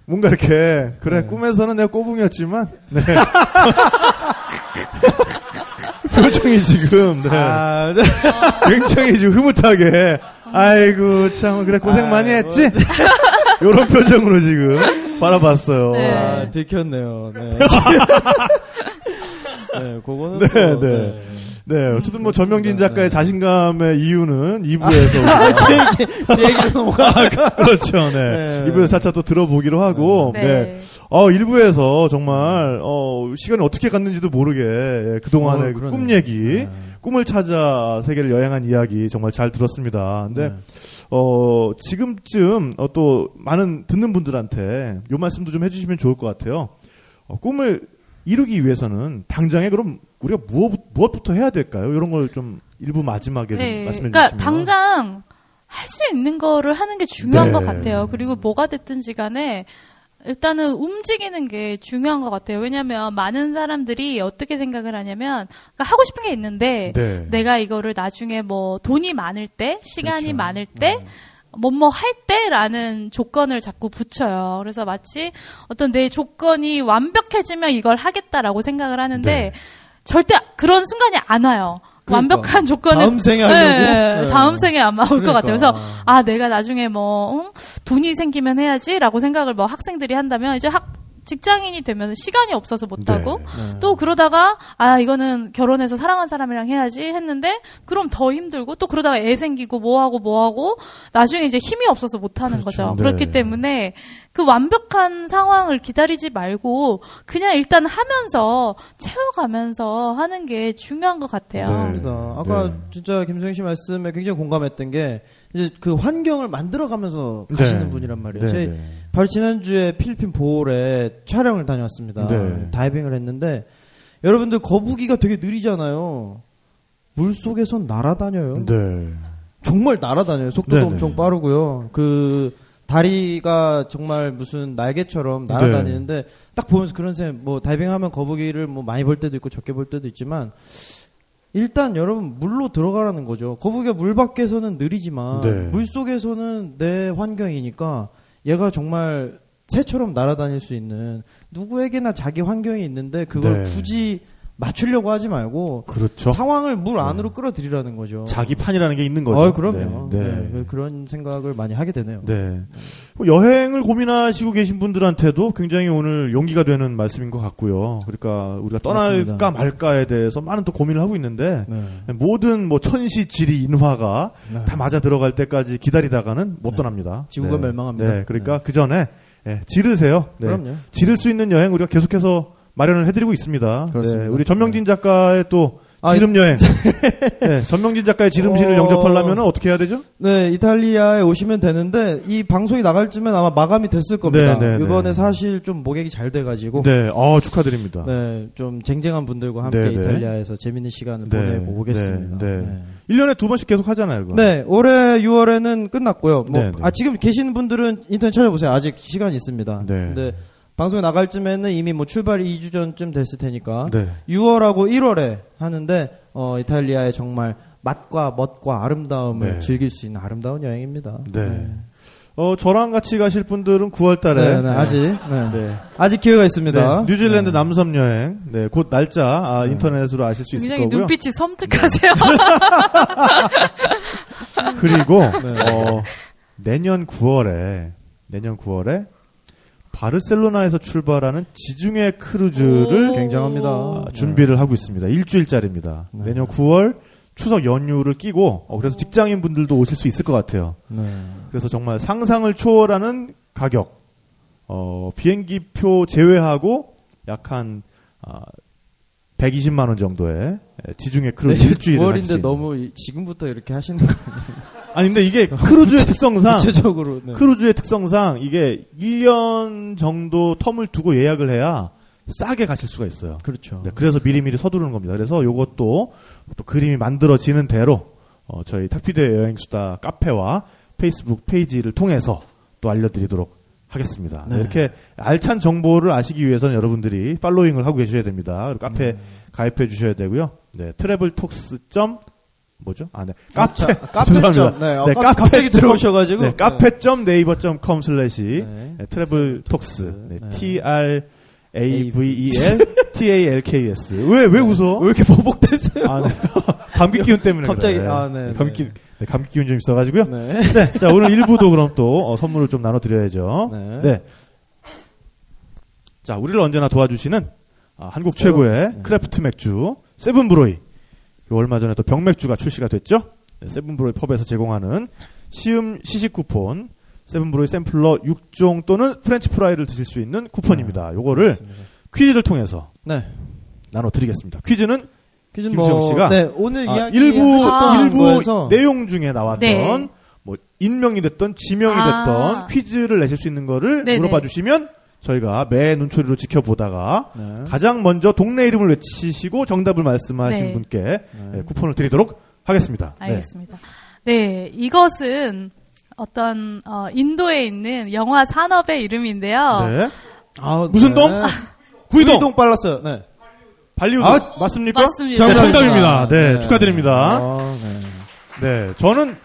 뭔가 이렇게 그래 네. 꿈에서는 내가 꼬붕이었지만 네. 표정이 지금 네. 아, 네. 굉장히 지금 흐뭇하게 아이고 참 그래 고생 많이 아이고. 했지 이런 표정으로 지금 바라봤어요. 네. 아, 들켰네요. 네. 네, 그거는 네, 또, 네. 네, 어쨌든 뭐 전명진 그렇습니다. 작가의 네. 자신감의 이유는 2부에서 제 얘기, 제 얘기로 넘어가. 그렇죠, 네. 네. 2부에서 차차 또 들어보기로 하고, 네. 네. 어, 1부에서 정말, 어, 시간이 어떻게 갔는지도 모르게, 예, 그동안의 어, 그. 꿈 얘기, 네. 꿈을 찾아 세계를 여행한 이야기 정말 잘 들었습니다. 근데, 네. 어, 지금쯤, 어, 또, 많은 듣는 분들한테 요 말씀도 좀 해주시면 좋을 것 같아요. 어, 꿈을 이루기 위해서는 당장에 그럼 우리가 무엇, 무엇부터 해야 될까요? 이런 걸 좀 일부 마지막에 좀 네. 말씀해 그러니까 주시면. 당장 할 수 있는 거를 하는 게 중요한 네. 것 같아요. 그리고 뭐가 됐든지 간에 일단은 움직이는 게 중요한 것 같아요. 왜냐하면 많은 사람들이 어떻게 생각을 하냐면 그러니까 하고 싶은 게 있는데 네. 내가 이거를 나중에 뭐 돈이 많을 때, 시간이 그렇죠. 많을 때, 뭐뭐 할 때라는 조건을 자꾸 붙여요. 그래서 마치 어떤 내 조건이 완벽해지면 이걸 하겠다라고 생각을 하는데 네. 절대 그런 순간이 안 와요. 그러니까. 완벽한 조건은 다음 생에 하려고? 네, 네. 다음 생에 아마 올것 그러니까. 같아요. 그래서 아 내가 나중에 뭐 응? 돈이 생기면 해야지라고 생각을 뭐 학생들이 한다면 이제 학 직장인이 되면 시간이 없어서 못 하고 네. 또 그러다가 아 이거는 결혼해서 사랑한 사람이랑 해야지 했는데 그럼 더 힘들고 또 그러다가 애 생기고 뭐 하고 뭐 하고 나중에 이제 힘이 없어서 못 하는 그렇죠. 거죠. 네. 그렇기 때문에 그 완벽한 상황을 기다리지 말고 그냥 일단 하면서 채워가면서 하는 게 중요한 것 같아요. 네. 맞습니다. 아까 네. 진짜 김성희 씨 말씀에 굉장히 공감했던 게 이제 그 환경을 만들어가면서 네. 가시는 분이란 말이에요. 네, 저희 네. 바로 지난주에 필리핀 보홀에 촬영을 다녀왔습니다. 네. 다이빙을 했는데 여러분들 거북이가 되게 느리잖아요. 물 속에선 날아다녀요. 네. 정말 날아다녀요. 속도도. 엄청 빠르고요. 그 다리가 정말 무슨 날개처럼 날아다니는데 딱 보면서 그런 생각, 뭐 다이빙하면 거북이를 뭐 많이 볼 때도 있고 적게 볼 때도 있지만 일단 여러분 물로 들어가라는 거죠. 거북이가 물 밖에서는 느리지만 네. 물 속에서는 내 환경이니까 얘가 정말 새처럼 날아다닐 수 있는 누구에게나 자기 환경이 있는데 그걸 네. 굳이 맞추려고 하지 말고 그렇죠. 상황을 물 안으로 끌어들이라는 거죠. 자기 판이라는 게 있는 거죠. 어, 그럼요. 네. 네. 네. 그런 생각을 많이 하게 되네요. 네. 뭐 여행을 고민하시고 계신 분들한테도 굉장히 오늘 용기가 되는 말씀인 것 같고요. 그러니까 우리가 떠날까 맞습니다. 말까에 대해서 많은 또 고민을 하고 있는데 네. 모든 뭐 천시 지리 인화가 네. 다 맞아 들어갈 때까지 기다리다가는 못 네. 떠납니다. 지구가 네. 멸망합니다. 네. 그러니까 그 전에 예, 지르세요. 네. 그럼요. 지를 수 있는 여행 우리가 계속해서 마련을 해드리고 있습니다. 그렇습니다. 네, 우리 전명진 작가의 또 아, 지름 여행. 네, 전명진 작가의 지름신을 어. 영접하려면 어떻게 해야 되죠? 네, 이탈리아에 오시면 되는데 이 방송이 나갈 쯤엔 아마 마감이 됐을 겁니다. 네, 네, 이번에 네. 사실 좀 모객이 잘 돼가지고 네, 어, 축하드립니다. 네, 좀 쟁쟁한 분들과 함께 네, 네. 이탈리아에서 재밌는 시간을 네, 보내고 오겠습니다. 네, 네. 1년에 두 번씩 계속 하잖아요, 그거. 네, 올해 6월에는 끝났고요. 뭐, 네, 네. 아, 지금 계시는 분들은 인터넷 찾아보세요. 아직 시간이 있습니다. 네. 방송이 나갈 쯤에는 이미 뭐 출발이 2주 전쯤 됐을 테니까. 네. 6월하고 1월에 하는데, 어, 이탈리아의 정말 맛과 멋과 아름다움을 네. 즐길 수 있는 아름다운 여행입니다. 네. 어, 저랑 같이 가실 분들은 9월 달에. 네, 네, 아직, 네. 네. 아직 기회가 있습니다. 네, 뉴질랜드 네. 남섬 여행. 네, 곧 날짜, 아, 인터넷으로 아실 수 있을 굉장히 거고요. 눈빛이 섬뜩하세요. 그리고, 네. 어, 내년 9월에, 내년 9월에, 바르셀로나에서 출발하는 지중해 크루즈를 오. 굉장합니다. 아, 준비를 하고 있습니다. 일주일짜리입니다. 네. 내년 9월 추석 연휴를 끼고, 어, 그래서 직장인 분들도 오실 수 있을 것 같아요. 네. 그래서 정말 상상을 초월하는 가격, 어, 비행기 표 제외하고 약 한, 아, 120만 원 정도의 지중해 크루즈 일주일을 하실 수 9월인데 있는. 너무 이- 지금부터 이렇게 하시는 거 아니 근데 이게 크루즈의 특성상 구체적으로. 네. 크루즈의 특성상 이게 1년 정도 텀을 두고 예약을 해야 싸게 가실 수가 있어요. 그렇죠. 네, 그래서 미리미리 서두르는 겁니다. 그래서 요것도 또 그림이 만들어지는 대로 어, 저희 탁피디 여행수다 카페와 페이스북 페이지를 통해서 또 알려드리도록 하겠습니다. 네. 이렇게 알찬 정보를 아시기 위해서는 여러분들이 following을 하고 계셔야 됩니다. 그리고 카페 가입해 주셔야 되고요. 네, Travel Talks 점 뭐죠? 아, 네. 아, 자, 카페. 카페 점. 죄송합니다. 네, 어, 네, 카- 카페 갑자기 점. 들어오셔 가지고. 네, 카페.네이버.com slash 네. 네, Travel Talks 네, 네. T R A V E L T A L K S 왜 왜 웃어? 왜 이렇게 버벅대세요? 아, 네. 감기 기운 때문에 갑자기, 그래. 아, 네, 감기 네. 기- 네, 감기 기운 좀 있어가지고요. 네. 네, 자 오늘 1부도 그럼 또 어, 선물을 좀 나눠드려야죠. 네. 네. 자 우리를 언제나 도와주시는 아, 한국 세븐. 최고의 네. craft 맥주 세븐브로이. 요 얼마 전에 또 병맥주가 출시가 됐죠. 네, 세븐브로이 펍에서 제공하는 시음 시식 쿠폰. 세븐브로이 샘플러 6종 또는 프렌치 프라이를 드실 수 있는 쿠폰입니다. 요거를 그렇습니다. 퀴즈를 통해서 네. 나눠드리겠습니다. 퀴즈는 퀴즈 김수영 씨가 네, 오늘 아, 이야기 일부 하셨던 일부 거에서 내용 중에 나왔던 네. 뭐 인명이 됐던 지명이 아. 됐던 퀴즈를 내실 수 있는 거를 네네. 물어봐 주시면 저희가 매 눈초리로 지켜보다가 네. 가장 먼저 동네 이름을 외치시고 정답을 말씀하신 네. 분께 네. 예, 쿠폰을 드리도록 하겠습니다. 네. 알겠습니다. 네, 이것은 어떤 어, 인도에 있는 영화 산업의 이름인데요. 네. 아, 무슨 동? 구이동. 구이동 빨랐어요. 네. 발리우드 아, 맞습니까? 맞습니다. 네, 정답입니다. 정답입니다. 네, 네. 축하드립니다. 아, 네. 네, 저는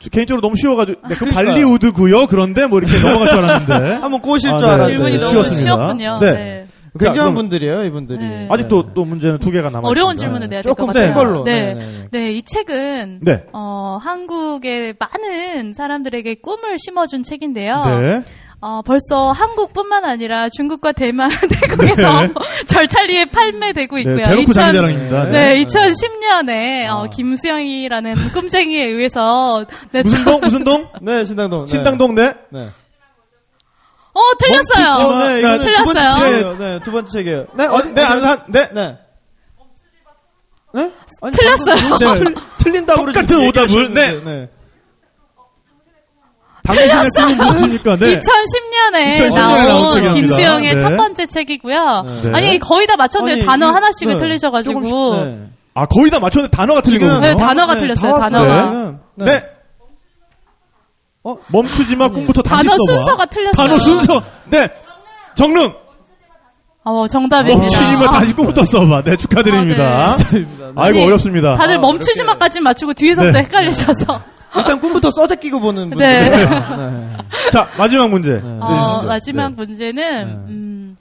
저 개인적으로 너무 쉬워가지고 네, 그 그러니까요. 발리우드고요. 그런데 뭐 이렇게 넘어갈 줄 알았는데 한번 꼬실 아, 줄 네. 알았는데. 질문이 네, 너무 쉬웠습니다. 쉬웠군요. 네. 네. 자, 굉장한 분들이에요, 이분들이. 네. 아직 또, 또 문제는 두 개가 남아 어려운 있습니다. 질문을 내야 될것 조금 같아요. 센 걸로. 네. 네, 네, 네. 네, 이 책은 네. 어, 한국의 많은 사람들에게 꿈을 심어준 책인데요. 네. 어, 벌써 한국뿐만 아니라 중국과 대만, 태국에서 절찬리에 판매되고 있고요. 네, 대놓고 2000 자기 자랑입니다. 네, 2010년에 아. 어, 김수영이라는 꿈쟁이에 의해서 네, 무슨 동? 무슨 동? 네, 신당동. 네. 신당동 네. 네. 어, 틀렸어요. 어, 네, 이거는 두 번째 틀렸어요. 책이에요. 네, 두 번째 책이에요. 네, 어, 네, 안산. 네. 네. 네? 아니, 틀렸어요. 틀, 틀린다고 똑같은 오답을, 얘기 네. 당신의 꿈은 무엇입니까? 네. 2010년에 2010년에 나온. 김수영의 네. 첫 번째 책이고요. 네. 아니 거의 다 맞췄는데 아니, 단어 이- 하나씩을 네, 틀리셔가지고 조금씩, 네. 아, 거의 다 맞췄는데 단어가 틀린 거군요. 네, 단어가 네, 틀렸어요, 단어가. 지금. 네. 어? 멈추지 마, 꿈부터 다시 단어 써봐. 순서가 틀렸어요. 단어 순서. 네. 정릉. 어, 정답입니다. 멈추지 마, 다시 꿈부터 써봐. 네, 축하드립니다. 아, 아이고, 아니, 어렵습니다. 다들 멈추지 마까지 맞추고 뒤에서부터 네. 헷갈리셔서. 일단 꿈부터 써제 끼고 보는 분들. 네. 네. 자, 마지막 문제. 어, 내주시죠. 마지막 네. 문제는 음,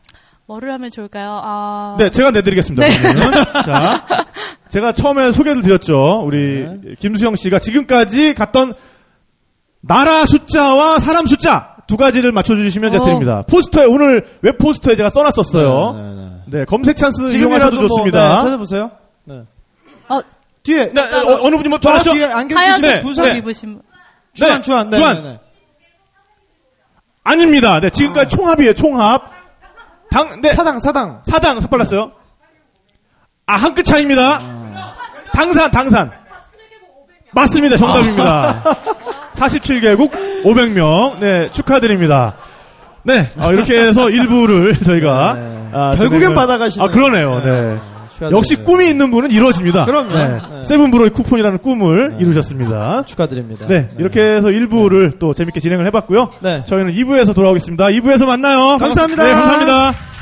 뭐를 하면 좋을까요? 아, 네, 제가 내드리겠습니다. 네. 자, 제가 처음에 소개를 드렸죠. 우리 김수영 씨가 지금까지 갔던 나라 숫자와 사람 숫자 두 가지를 맞춰주시면 제가 어. 드립니다. 포스터에 오늘 웹 포스터에 제가 써놨었어요. 네, 네, 네. 네, 검색 찬스 지금이라도 이용하셔도 뭐, 좋습니다. 네, 찾아보세요. 네. 어, 뒤에 네, 어, 어느 분이 먼저 말하죠? 뒤에 안경 하얀색 네, 부상 네. 입으신 분. 주황 네, 주황 네, 주황. 네, 네. 아닙니다. 네, 지금까지 총합이에요, 총합. 당, 네, 사당 사당 사당 삭발랐어요. 아, 한 끗 차입니다. 당산, 당산. 맞습니다. 정답입니다. 47개국 500명. 네, 축하드립니다. 네, 아, 이렇게 해서 일부를 저희가 네. 아, 결국엔 받아가시는. 아, 그러네요. 네. 역시 꿈이 있는 분은 이루어집니다. 그럼요. 네. 네. 세븐브로이 쿠폰이라는 꿈을 이루셨습니다. 축하드립니다. 네, 이렇게 해서 1부를 또 재밌게 진행을 해봤고요. 네. 저희는 2부에서 돌아오겠습니다. 2부에서 만나요. 감사합니다. 네, 감사합니다.